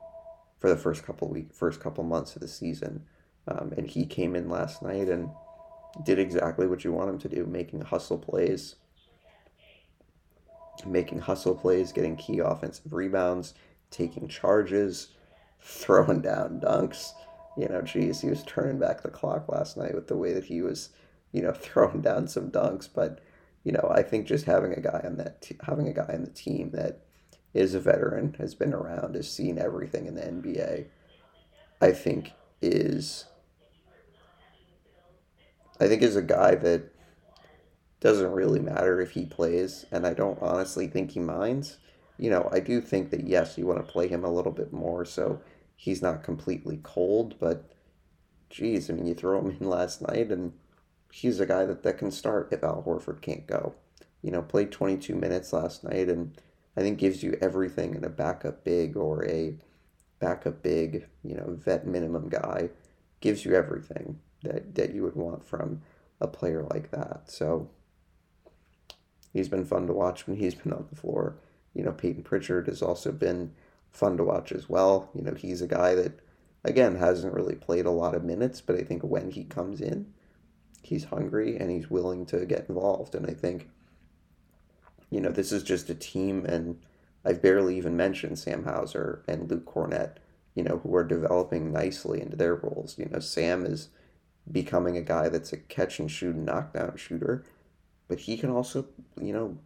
for the first couple week, first couple months of the season, um, and he came in last night and did exactly what you want him to do, making hustle plays, making hustle plays, getting key offensive rebounds, taking charges, throwing down dunks you know, geez, he was turning back the clock last night with the way that he was, you know, throwing down some dunks. But, you know, I think just having a guy on that, t- having a guy on the team that is a veteran, has been around, has seen everything in the NBA, I think is, I think is a guy that doesn't really matter if he plays, and I don't honestly think he minds. You know, I do think that yes, you want to play him a little bit more, so he's not completely cold, but geez, I mean, you throw him in last night, and he's a guy that, that can start if Al Horford can't go. You know, played 22 minutes last night, and I think gives you everything in a backup big or a backup big, you know, vet minimum guy. Gives you everything that, that you would want from a player like that. So he's been fun to watch when he's been on the floor. You know, Payton Pritchard has also been fun to watch as well. You know, he's a guy that, again, hasn't really played a lot of minutes, but I think when he comes in, he's hungry and he's willing to get involved. And I think, you know, this is just a team, and I've barely even mentioned Sam Hauser and Luke Kornet, you know, who are developing nicely into their roles. You know, Sam is becoming a guy that's a catch and shoot knockdown shooter, but he can also, you know,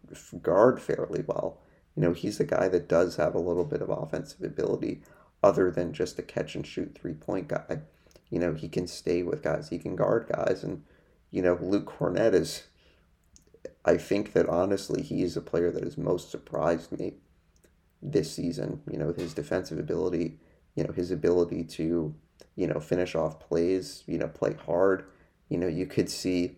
guard fairly well. You know, he's a guy that does have a little bit of offensive ability other than just a catch and shoot three point guy. You know, he can stay with guys, he can guard guys. And, you know, Luke Kornet is, I think that honestly, he is a player that has most surprised me this season. You know, his defensive ability, you know, his ability to, you know, finish off plays, you know, play hard. You know, you could see,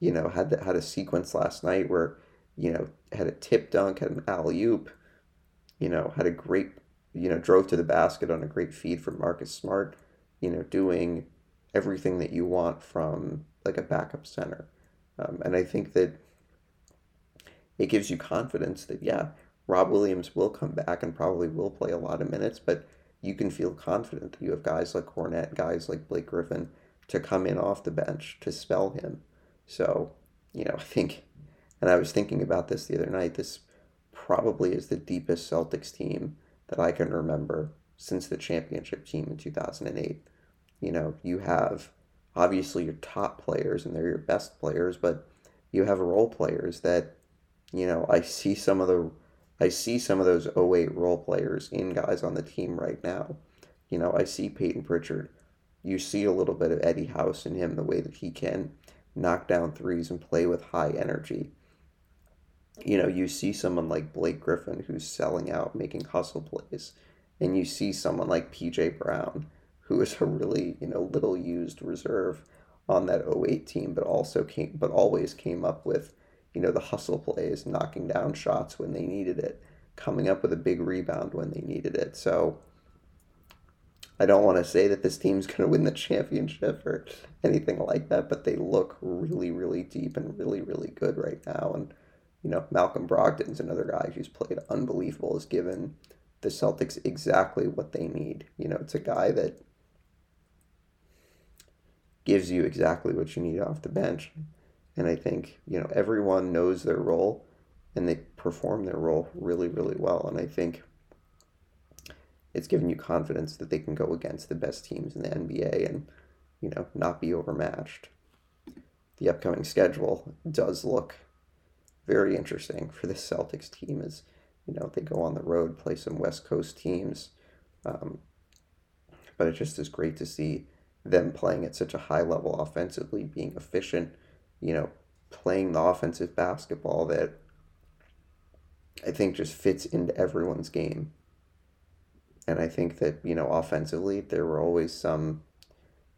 you know, had the, had a sequence last night where you know, had a tip dunk, had an alley oop, you know, had a great, you know, drove to the basket on a great feed from Marcus Smart, you know, doing everything that you want from like a backup center. Um, and I think that it gives you confidence that, yeah, Rob Williams will come back and probably will play a lot of minutes, but you can feel confident that you have guys like Kornet, guys like Blake Griffin to come in off the bench to spell him. So, you know, I think and I was thinking about this the other night. This probably is the deepest Celtics team that I can remember since the championship team in 2008. You know, you have obviously your top players and they're your best players, but you have role players that, you know, I see some of the I see some of those 08 role players in guys on the team right now. You know, I see Payton Pritchard. You see a little bit of Eddie House in him, the way that he can knock down threes and play with high energy you know, you see someone like Blake Griffin who's selling out, making hustle plays, and you see someone like PJ Brown who is a really, you know, little used reserve on that 08 team, but also came, but always came up with, you know, the hustle plays, knocking down shots when they needed it, coming up with a big rebound when they needed it. So I don't want to say that this team's going to win the championship or anything like that, but they look really, really deep and really, really good right now. And you know, Malcolm Brogdon's another guy who's played unbelievable, has given the Celtics exactly what they need. You know, it's a guy that gives you exactly what you need off the bench. And I think, you know, everyone knows their role and they perform their role really, really well. And I think it's given you confidence that they can go against the best teams in the NBA and, you know, not be overmatched. The upcoming schedule does look very interesting for the Celtics team is, you know, they go on the road, play some West Coast teams. Um, but it just is great to see them playing at such a high level offensively, being efficient, you know, playing the offensive basketball that I think just fits into everyone's game. And I think that, you know, offensively, there were always some,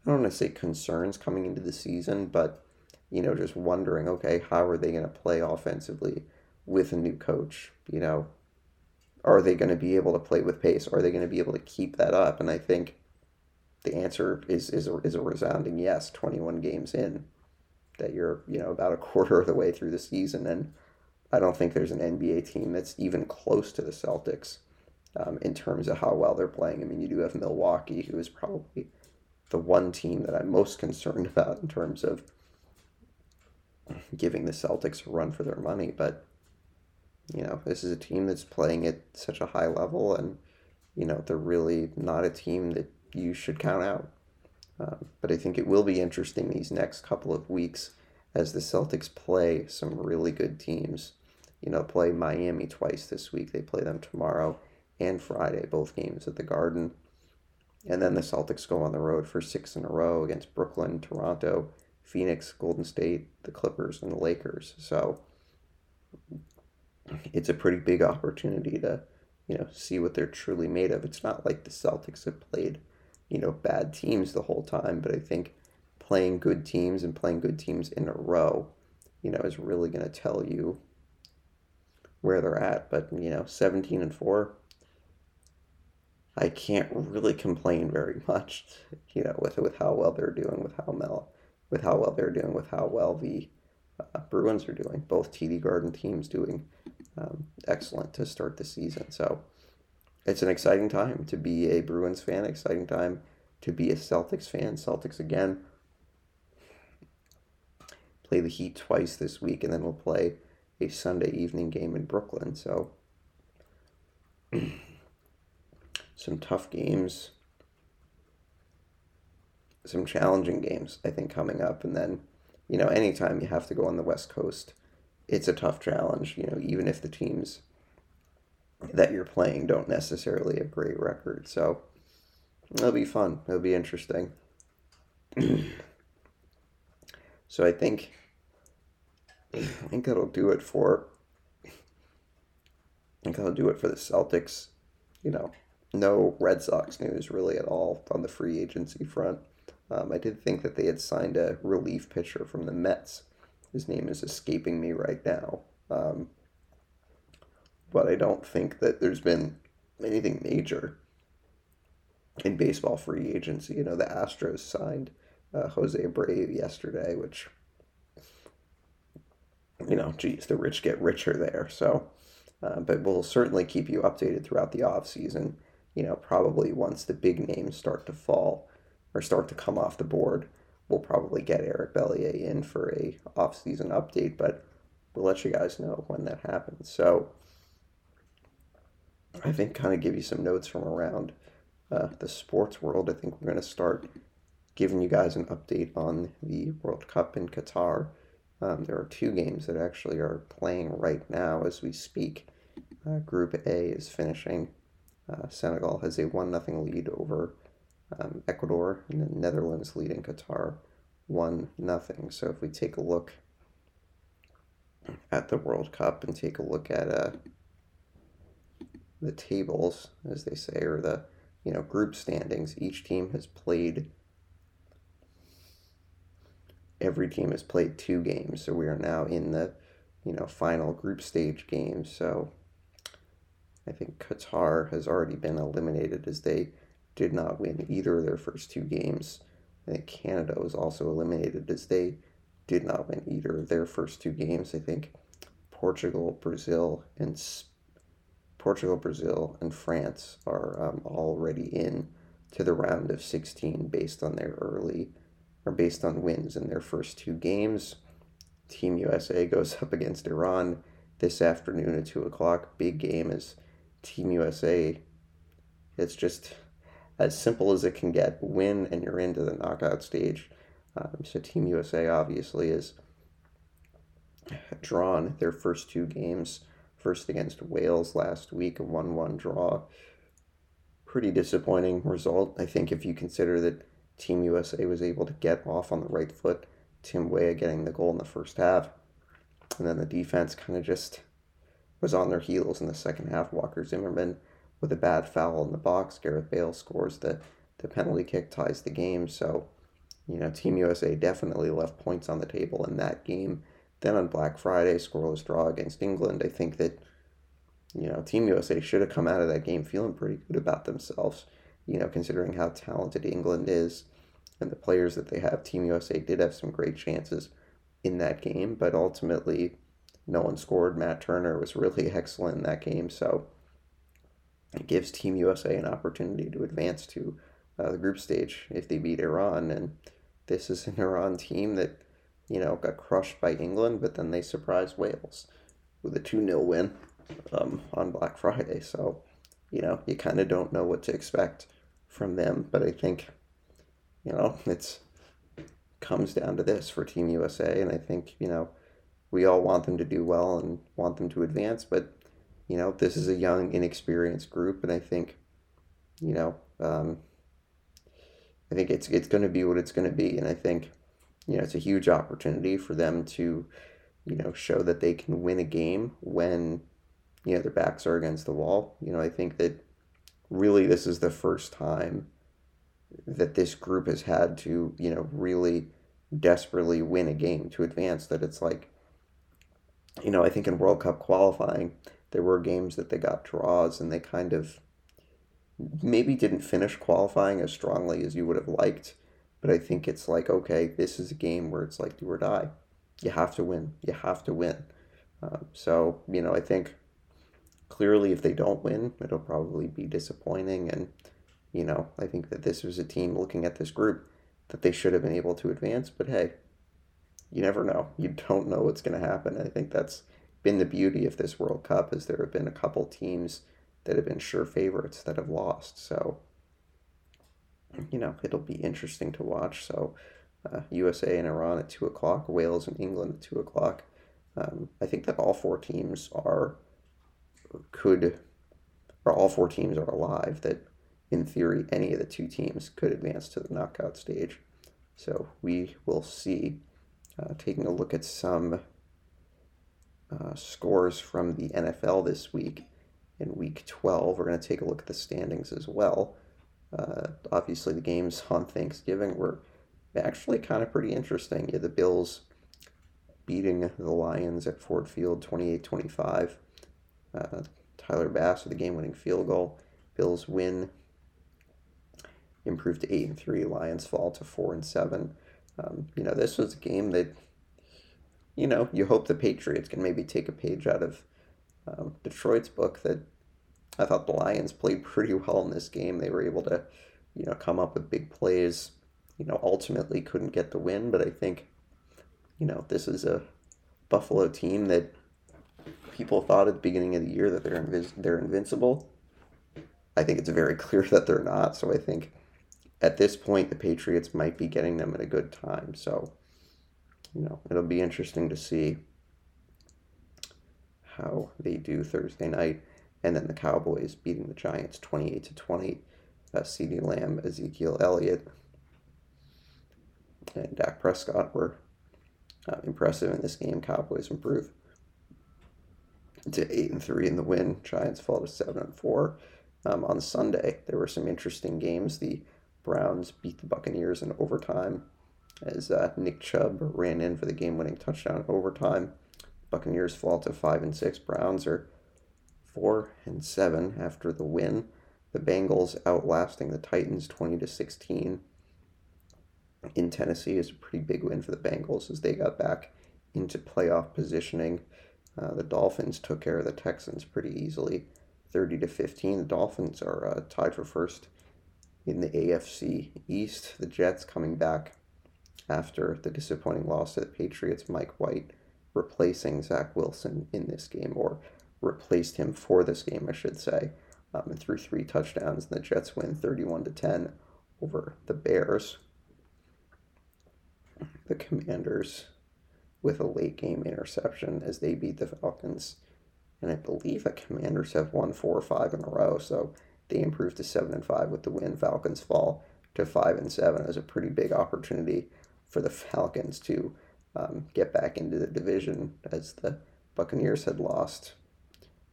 I don't want to say concerns coming into the season, but, you know, just wondering, okay, how are they going to play offensively with a new coach? You know, are they going to be able to play with pace? Are they going to be able to keep that up? And I think the answer is is a, is a resounding yes. Twenty one games in, that you're you know about a quarter of the way through the season, and I don't think there's an NBA team that's even close to the Celtics um, in terms of how well they're playing. I mean, you do have Milwaukee, who is probably the one team that I'm most concerned about in terms of giving the Celtics a run for their money, but you know, this is a team that's playing at such a high level, and you know, they're really not a team that you should count out. Um, but I think it will be interesting these next couple of weeks as the Celtics play some really good teams. You know, play Miami twice this week. They play them tomorrow and Friday, both games at the Garden. And then the Celtics go on the road for six in a row against Brooklyn, Toronto, Phoenix, Golden State, the Clippers, and the Lakers. So it's a pretty big opportunity to, you know, see what they're truly made of. It's not like the Celtics have played, you know, bad teams the whole time, but I think playing good teams and playing good teams in a row, you know, is really going to tell you where they're at. But, you know, 17 and 4, I can't really complain very much, you know, with with how well they're doing, with how well, with how well they're doing, with how well the uh, Bruins are doing. Both TD Garden teams doing um, excellent to start the season. So it's an exciting time to be a Bruins fan, exciting time to be a Celtics fan. Celtics again play the Heat twice this week, and then we'll play a Sunday evening game in Brooklyn. So some tough games, some challenging games, I think, coming up. And then, you know, anytime you have to go on the West Coast it's a tough challenge, you know, even if the teams that you're playing don't necessarily have great record. So it'll be fun. It'll be interesting. so I think I think that'll do it for I think that'll do it for the Celtics. You know, no Red Sox news really at all on the free agency front. Um, I did think that they had signed a relief pitcher from the Mets his name is escaping me right now. Um, but I don't think that there's been anything major in baseball free agency. You know, the Astros signed uh, Jose Abreu yesterday, which, you know, geez, the rich get richer there. So, uh, but we'll certainly keep you updated throughout the off season. You know, probably once the big names start to fall or start to come off the board we'll probably get Eric Bellier in for a off-season update, but we'll let you guys know when that happens. So I think kind of give you some notes from around uh, the sports world. I think we're going to start giving you guys an update on the World Cup in Qatar. Um, there are two games that actually are playing right now as we speak. Uh, Group A is finishing. Uh, Senegal has a 1 0 lead over um, Ecuador and the Netherlands leading Qatar one nothing. So if we take a look at the World Cup and take a look at uh, the tables, as they say, or the you know group standings, each team has played. Every team has played two games, so we are now in the you know final group stage games. So I think Qatar has already been eliminated as they did not win either of their first two games. I think Canada was also eliminated as they did not win either of their first two games. I think Portugal, Brazil, and Portugal, Brazil, and France are um, already in to the round of 16 based on their early or based on wins in their first two games. Team USA goes up against Iran this afternoon at 2 o'clock. Big game is Team USA. It's just as simple as it can get. Win and you're into the knockout stage. Um, so Team USA obviously is drawn their first two games. First against Wales last week, a 1 1 draw. Pretty disappointing result. I think if you consider that Team USA was able to get off on the right foot, Tim Weah getting the goal in the first half, And then the defense kind of just was on their heels in the second half. Walker Zimmerman with a bad foul in the box. Gareth Bale scores the, the penalty kick, ties the game. So, you know, Team USA definitely left points on the table in that game. Then on Black Friday, scoreless draw against England. I think that, you know, Team USA should have come out of that game feeling pretty good about themselves, you know, considering how talented England is and the players that they have. Team USA did have some great chances in that game, but ultimately no one scored. Matt Turner was really excellent in that game, so it gives Team USA an opportunity to advance to uh, the group stage if they beat Iran. And this is an Iran team that, you know, got crushed by England, but then they surprised Wales with a 2 0 win um, on Black Friday. So, you know, you kind of don't know what to expect from them. But I think, you know, it's comes down to this for Team USA. And I think, you know, we all want them to do well and want them to advance, but you know, this is a young, inexperienced group, and I think, you know, um, I think it's it's going to be what it's going to be, and I think, you know, it's a huge opportunity for them to, you know, show that they can win a game when, you know, their backs are against the wall. You know, I think that really this is the first time that this group has had to, you know, really desperately win a game to advance. That it's like, you know, I think in World Cup qualifying there were games that they got draws and they kind of maybe didn't finish qualifying as strongly as you would have liked. But I think it's like, okay, this is a game where it's like do or die. You have to win. You have to win. Um, so, you know, I think clearly if they don't win, it'll probably be disappointing. And, you know, I think that this was a team looking at this group that they should have been able to advance. But hey, you never know. You don't know what's going to happen. I think that's been the beauty of this World Cup is there have been a couple teams that have been sure favorites that have lost. So, you know, it'll be interesting to watch. So, uh, USA and Iran at 2 o'clock, Wales and England at 2 o'clock. Um, I think that all four teams are, could, or all four teams are alive, that in theory, any of the two teams could advance to the knockout stage. So we will see. Uh, taking a look at some uh, scores from the NFL this week in week 12. We're going to take a look at the standings as well. Uh, obviously, the games on Thanksgiving were actually kind of pretty interesting. Yeah, the Bills beating the Lions at Ford Field 28 25. Uh, Tyler Bass with the game winning field goal. Bills win. Improved to 8 and 3. Lions fall to 4 and 7. Um, you know, this was a game that you know, you hope the Patriots can maybe take a page out of um, Detroit's book that I thought the Lions played pretty well in this game. They were able to, you know, come up with big plays. You know, ultimately couldn't get the win, but I think, you know, this is a Buffalo team that people thought at the beginning of the year that they're invis- they're invincible. I think it's very clear that they're not. So I think at this point the Patriots might be getting them at a good time. So you know, it'll be interesting to see how they do Thursday night. And then the Cowboys beating the Giants 28 to 20. Uh, CeeDee Lamb, Ezekiel Elliott, and Dak Prescott were uh, impressive in this game. Cowboys improve to eight and three in the win. Giants fall to seven and four. Um, on Sunday, there were some interesting games. The Browns beat the Buccaneers in overtime as uh, Nick Chubb ran in for the game-winning touchdown overtime. Buccaneers fall to five and six. Browns are four and seven after the win. The Bengals outlasting the Titans twenty to sixteen. In Tennessee is a pretty big win for the Bengals as they got back into playoff positioning. Uh, the Dolphins took care of the Texans pretty easily, thirty to fifteen. The Dolphins are uh, tied for first in the AFC East. The Jets coming back after the disappointing loss to the Patriots, Mike White replacing Zach Wilson in this game, or replaced him for this game, I should say, um, and threw three touchdowns. And the Jets win 31 to 10 over the Bears. The Commanders with a late game interception as they beat the Falcons. And I believe the Commanders have won four or five in a row, so they improved to seven and five with the win. Falcons fall to five and seven as a pretty big opportunity for the Falcons to um, get back into the division as the Buccaneers had lost,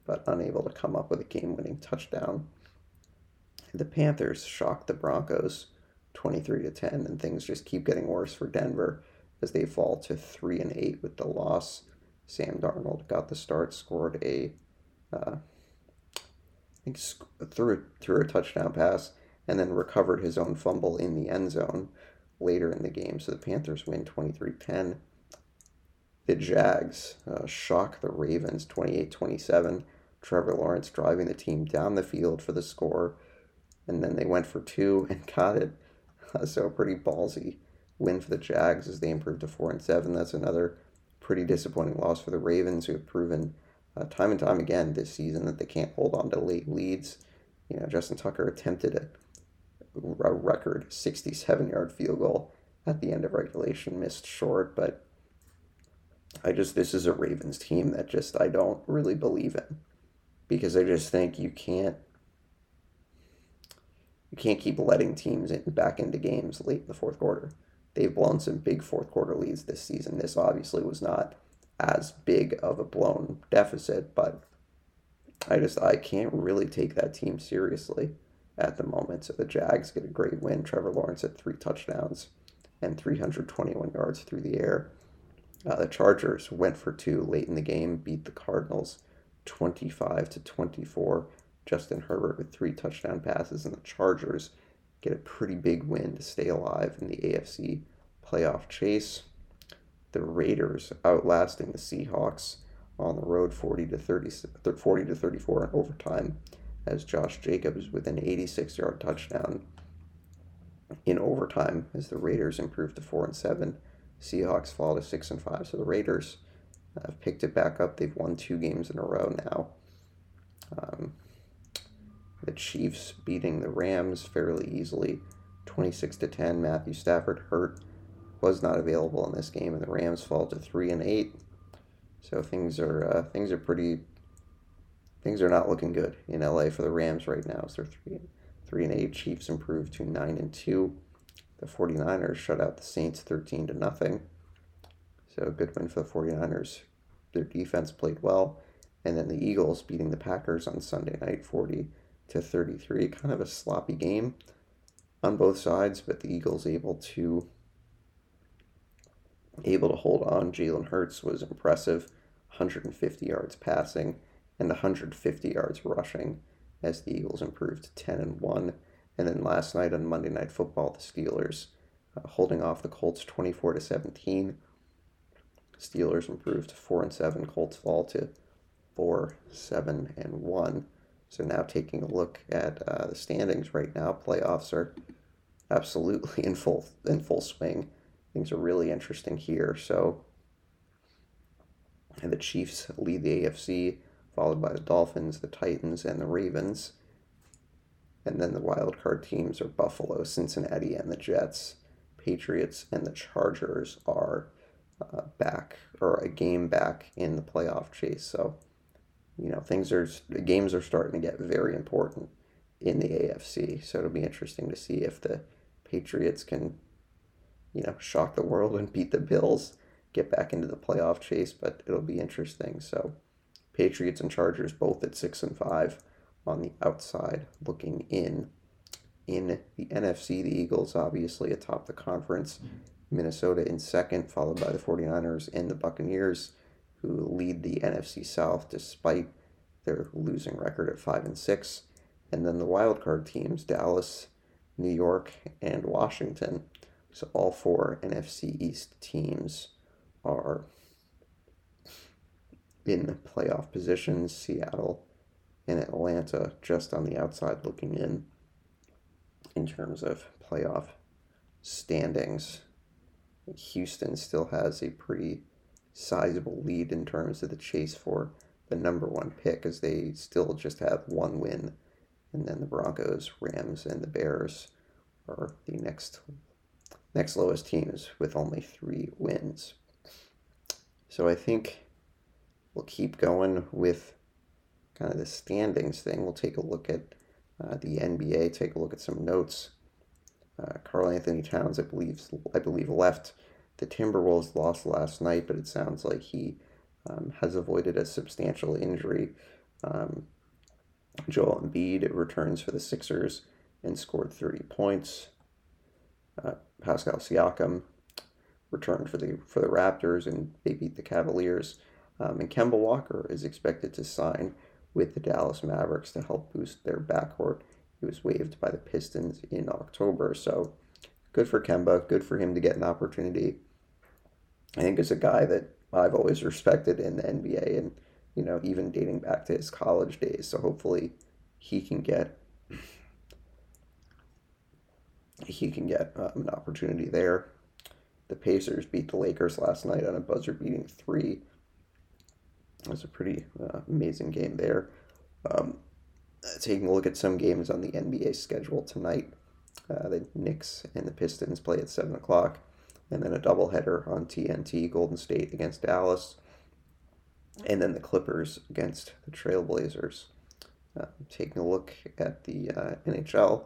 but unable to come up with a game winning touchdown. The Panthers shocked the Broncos 23 to 10, and things just keep getting worse for Denver as they fall to 3 and 8 with the loss. Sam Darnold got the start, scored a uh, I think threw, threw a touchdown pass, and then recovered his own fumble in the end zone later in the game. So the Panthers win 23 10. The Jags uh, shock the Ravens 28 27. Trevor Lawrence driving the team down the field for the score. And then they went for two and got it. Uh, so a pretty ballsy win for the Jags as they improved to 4 and 7. That's another pretty disappointing loss for the Ravens, who have proven uh, time and time again this season that they can't hold on to late leads. You know, Justin Tucker attempted a, a record 67 yard field goal at the end of regulation, missed short, but I just, this is a Ravens team that just I don't really believe in because I just think you can't. You can't keep letting teams in, back into games late in the fourth quarter. They've blown some big fourth quarter leads this season. This obviously was not as big of a blown deficit, but I just I can't really take that team seriously at the moment. So the Jags get a great win. Trevor Lawrence had three touchdowns and 321 yards through the air. Uh, the Chargers went for two late in the game, beat the Cardinals 25 to 24. Justin Herbert with three touchdown passes, and the Chargers get a pretty big win to stay alive in the AFC playoff chase the Raiders outlasting the Seahawks on the road 40 to 30 40 to 34 in overtime as Josh Jacobs with an 86 yard touchdown in overtime as the Raiders improved to 4 and 7 Seahawks fall to 6 and 5 so the Raiders have picked it back up. They've won two games in a row now. Um, the Chiefs beating the Rams fairly easily 26 to 10 Matthew Stafford hurt was not available in this game, and the Rams fall to three and eight. So things are uh, things are pretty things are not looking good in LA for the Rams right now. So they're three three and eight. Chiefs improved to nine and two. The 49ers shut out the Saints 13 to nothing. So a good win for the 49ers. Their defense played well. And then the Eagles beating the Packers on Sunday night 40 to 33. Kind of a sloppy game on both sides, but the Eagles able to able to hold on. Jalen Hurts was impressive 150 yards passing and 150 yards rushing as the Eagles improved to 10 and 1. And then last night on Monday Night Football, the Steelers uh, holding off the Colts 24 to 17. Steelers improved to 4 and 7. Colts fall to 4, 7 and 1. So now taking a look at uh, the standings right now, playoffs are absolutely in full in full swing things are really interesting here. So the Chiefs lead the AFC, followed by the Dolphins, the Titans, and the Ravens. And then the wild card teams are Buffalo, Cincinnati, and the Jets. Patriots and the Chargers are uh, back or a game back in the playoff chase. So, you know, things are the games are starting to get very important in the AFC. So it'll be interesting to see if the Patriots can you know, shock the world and beat the Bills, get back into the playoff chase, but it'll be interesting. So, Patriots and Chargers both at six and five on the outside looking in. In the NFC, the Eagles obviously atop the conference, Minnesota in second, followed by the 49ers and the Buccaneers, who lead the NFC South despite their losing record at five and six. And then the wild card teams, Dallas, New York, and Washington so all four NFC East teams are in playoff positions. Seattle and Atlanta just on the outside looking in in terms of playoff standings. Houston still has a pretty sizable lead in terms of the chase for the number one pick as they still just have one win. And then the Broncos, Rams, and the Bears are the next next lowest teams with only three wins. So I think we'll keep going with kind of the standings thing. We'll take a look at uh, the NBA, take a look at some notes. Uh, Karl Anthony Towns, I believe, I believe left The Timberwolves lost last night, but it sounds like he um, has avoided a substantial injury. Um, Joel Embiid returns for the Sixers and scored 30 points. Uh, Pascal Siakam returned for the for the Raptors and they beat the Cavaliers. Um, and Kemba Walker is expected to sign with the Dallas Mavericks to help boost their backcourt. He was waived by the Pistons in October, so good for Kemba. Good for him to get an opportunity. I think is a guy that I've always respected in the NBA, and you know even dating back to his college days. So hopefully he can get he can get um, an opportunity there. The Pacers beat the Lakers last night on a buzzer beating three. It was a pretty uh, amazing game there. Um, taking a look at some games on the NBA schedule tonight. Uh, the Knicks and the Pistons play at 7 o'clock, and then a doubleheader on TNT Golden State against Dallas, and then the Clippers against the Trailblazers. Uh, taking a look at the uh, NHL,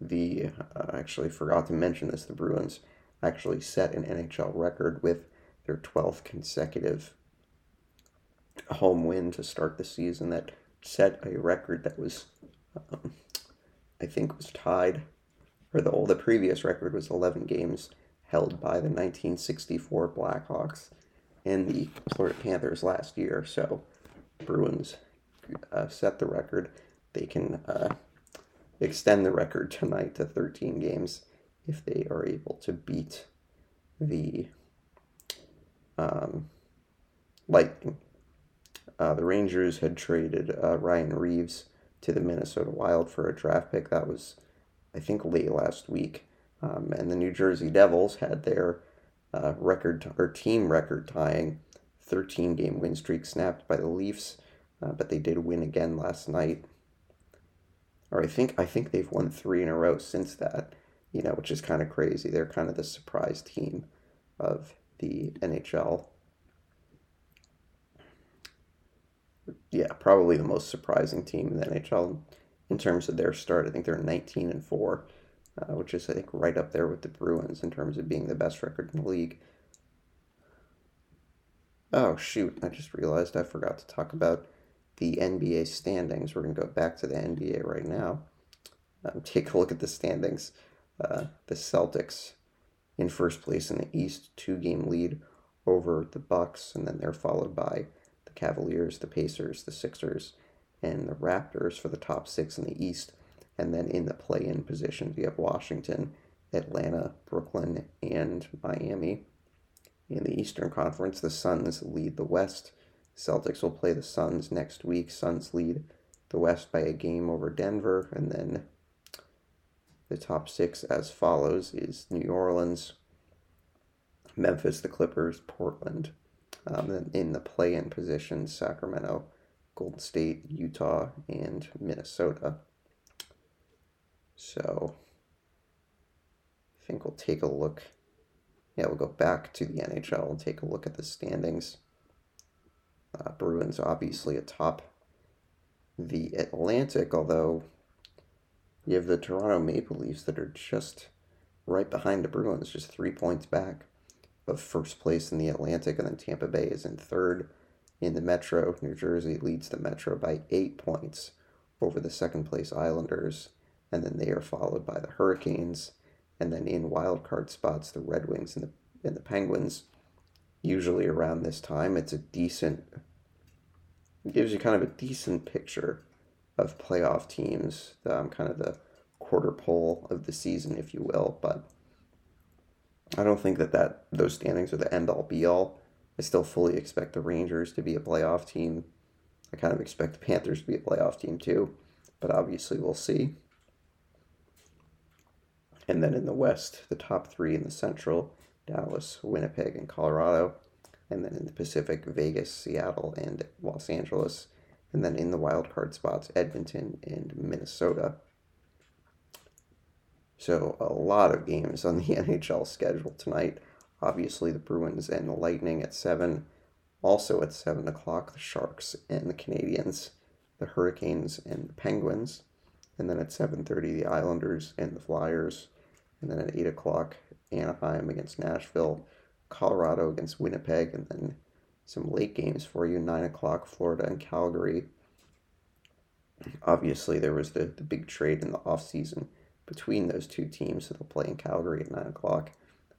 the uh, I actually forgot to mention this. The Bruins actually set an NHL record with their 12th consecutive home win to start the season. That set a record that was, um, I think, was tied, or the the previous record was 11 games held by the 1964 Blackhawks and the Florida Panthers last year. So, Bruins uh, set the record. They can uh, extend the record tonight to 13 games if they are able to beat the um, Lightning. Uh, the Rangers had traded uh, Ryan Reaves to the Minnesota Wild for a draft pick. That was, I think, late last week. Um, and the New Jersey Devils had their uh, record or team record tying 13 game win streak snapped by the Leafs, uh, but they did win again last night. Or I think I think they've won three in a row since that you know, which is kind of crazy. They're kind of the surprise team of the NHL. Yeah, probably the most surprising team in the NHL in terms of their start. I think they're 19 and 4, uh, which is, I think, right up there with the Bruins in terms of being the best record in the league. Oh, shoot. I just realized I forgot to talk about the NBA standings. We're going to go back to the NBA right now. Um, take a look at the standings. Uh, the Celtics in first place in the East, two game lead over the Bucks, and then they're followed by the Cavaliers, the Pacers, the Sixers, and the Raptors for the top six in the East. And then in the play in positions, you have Washington, Atlanta, Brooklyn, and Miami. In the Eastern Conference, the Suns lead the West. Celtics will play the Suns next week. Suns lead the West by a game over Denver, and then the top six as follows is New Orleans, Memphis, the Clippers, Portland. Um, in the play-in positions, Sacramento, Golden State, Utah, and Minnesota. So I think we'll take a look. Yeah, we'll go back to the NHL and take a look at the standings. Uh, Bruins obviously atop the Atlantic, although you have the Toronto Maple Leafs that are just right behind the Bruins, just three points back of first place in the Atlantic, and then Tampa Bay is in third in the Metro. New Jersey leads the Metro by eight points over the second place Islanders, and then they are followed by the Hurricanes, and then in wild card spots the Red Wings and the and the Penguins. Usually around this time, it's a decent. It gives you kind of a decent picture of playoff teams, um, kind of the quarter pole of the season, if you will. But I don't think that, that those standings are the end all be all. I still fully expect the Rangers to be a playoff team. I kind of expect the Panthers to be a playoff team too, but obviously we'll see. And then in the West, the top three in the Central Dallas, Winnipeg, and Colorado. And then in the Pacific, Vegas, Seattle, and Los Angeles and then in the wild card spots, Edmonton and Minnesota. So a lot of games on the NHL schedule tonight. Obviously, the Bruins and the Lightning at seven. Also at seven o'clock, the Sharks and the Canadiens, the Hurricanes and the Penguins, and then at 7.30 the Islanders and the Flyers, and then at 8 o'clock Anaheim against Nashville, Colorado against Winnipeg, and then some late games for you 9 o'clock Florida and Calgary. Obviously, there was the, the big trade in the offseason between those two teams, so they'll play in Calgary at 9 o'clock,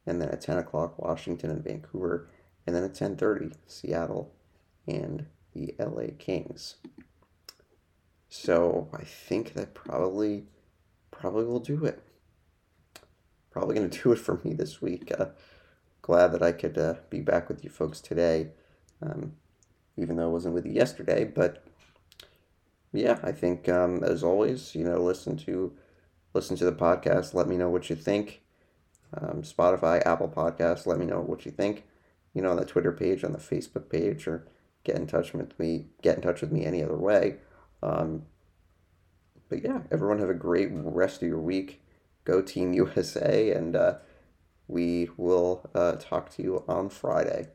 and then at 10 o'clock Washington and Vancouver, and then at 10.30 Seattle and the LA Kings. So I think that probably probably will do it. Probably going to do it for me this week. Uh, glad that I could uh, be back with you folks today, um, even though I wasn't with you yesterday. But yeah, I think um, as always, you know, listen to listen to the podcast. Let me know what you think. Um, Spotify, Apple Podcasts. Let me know what you think. You know, on the Twitter page, on the Facebook page, or get in touch with me. Get in touch with me any other way. Um, but yeah, everyone have a great rest of your week. Go Team USA, and uh, we will uh, talk to you on Friday.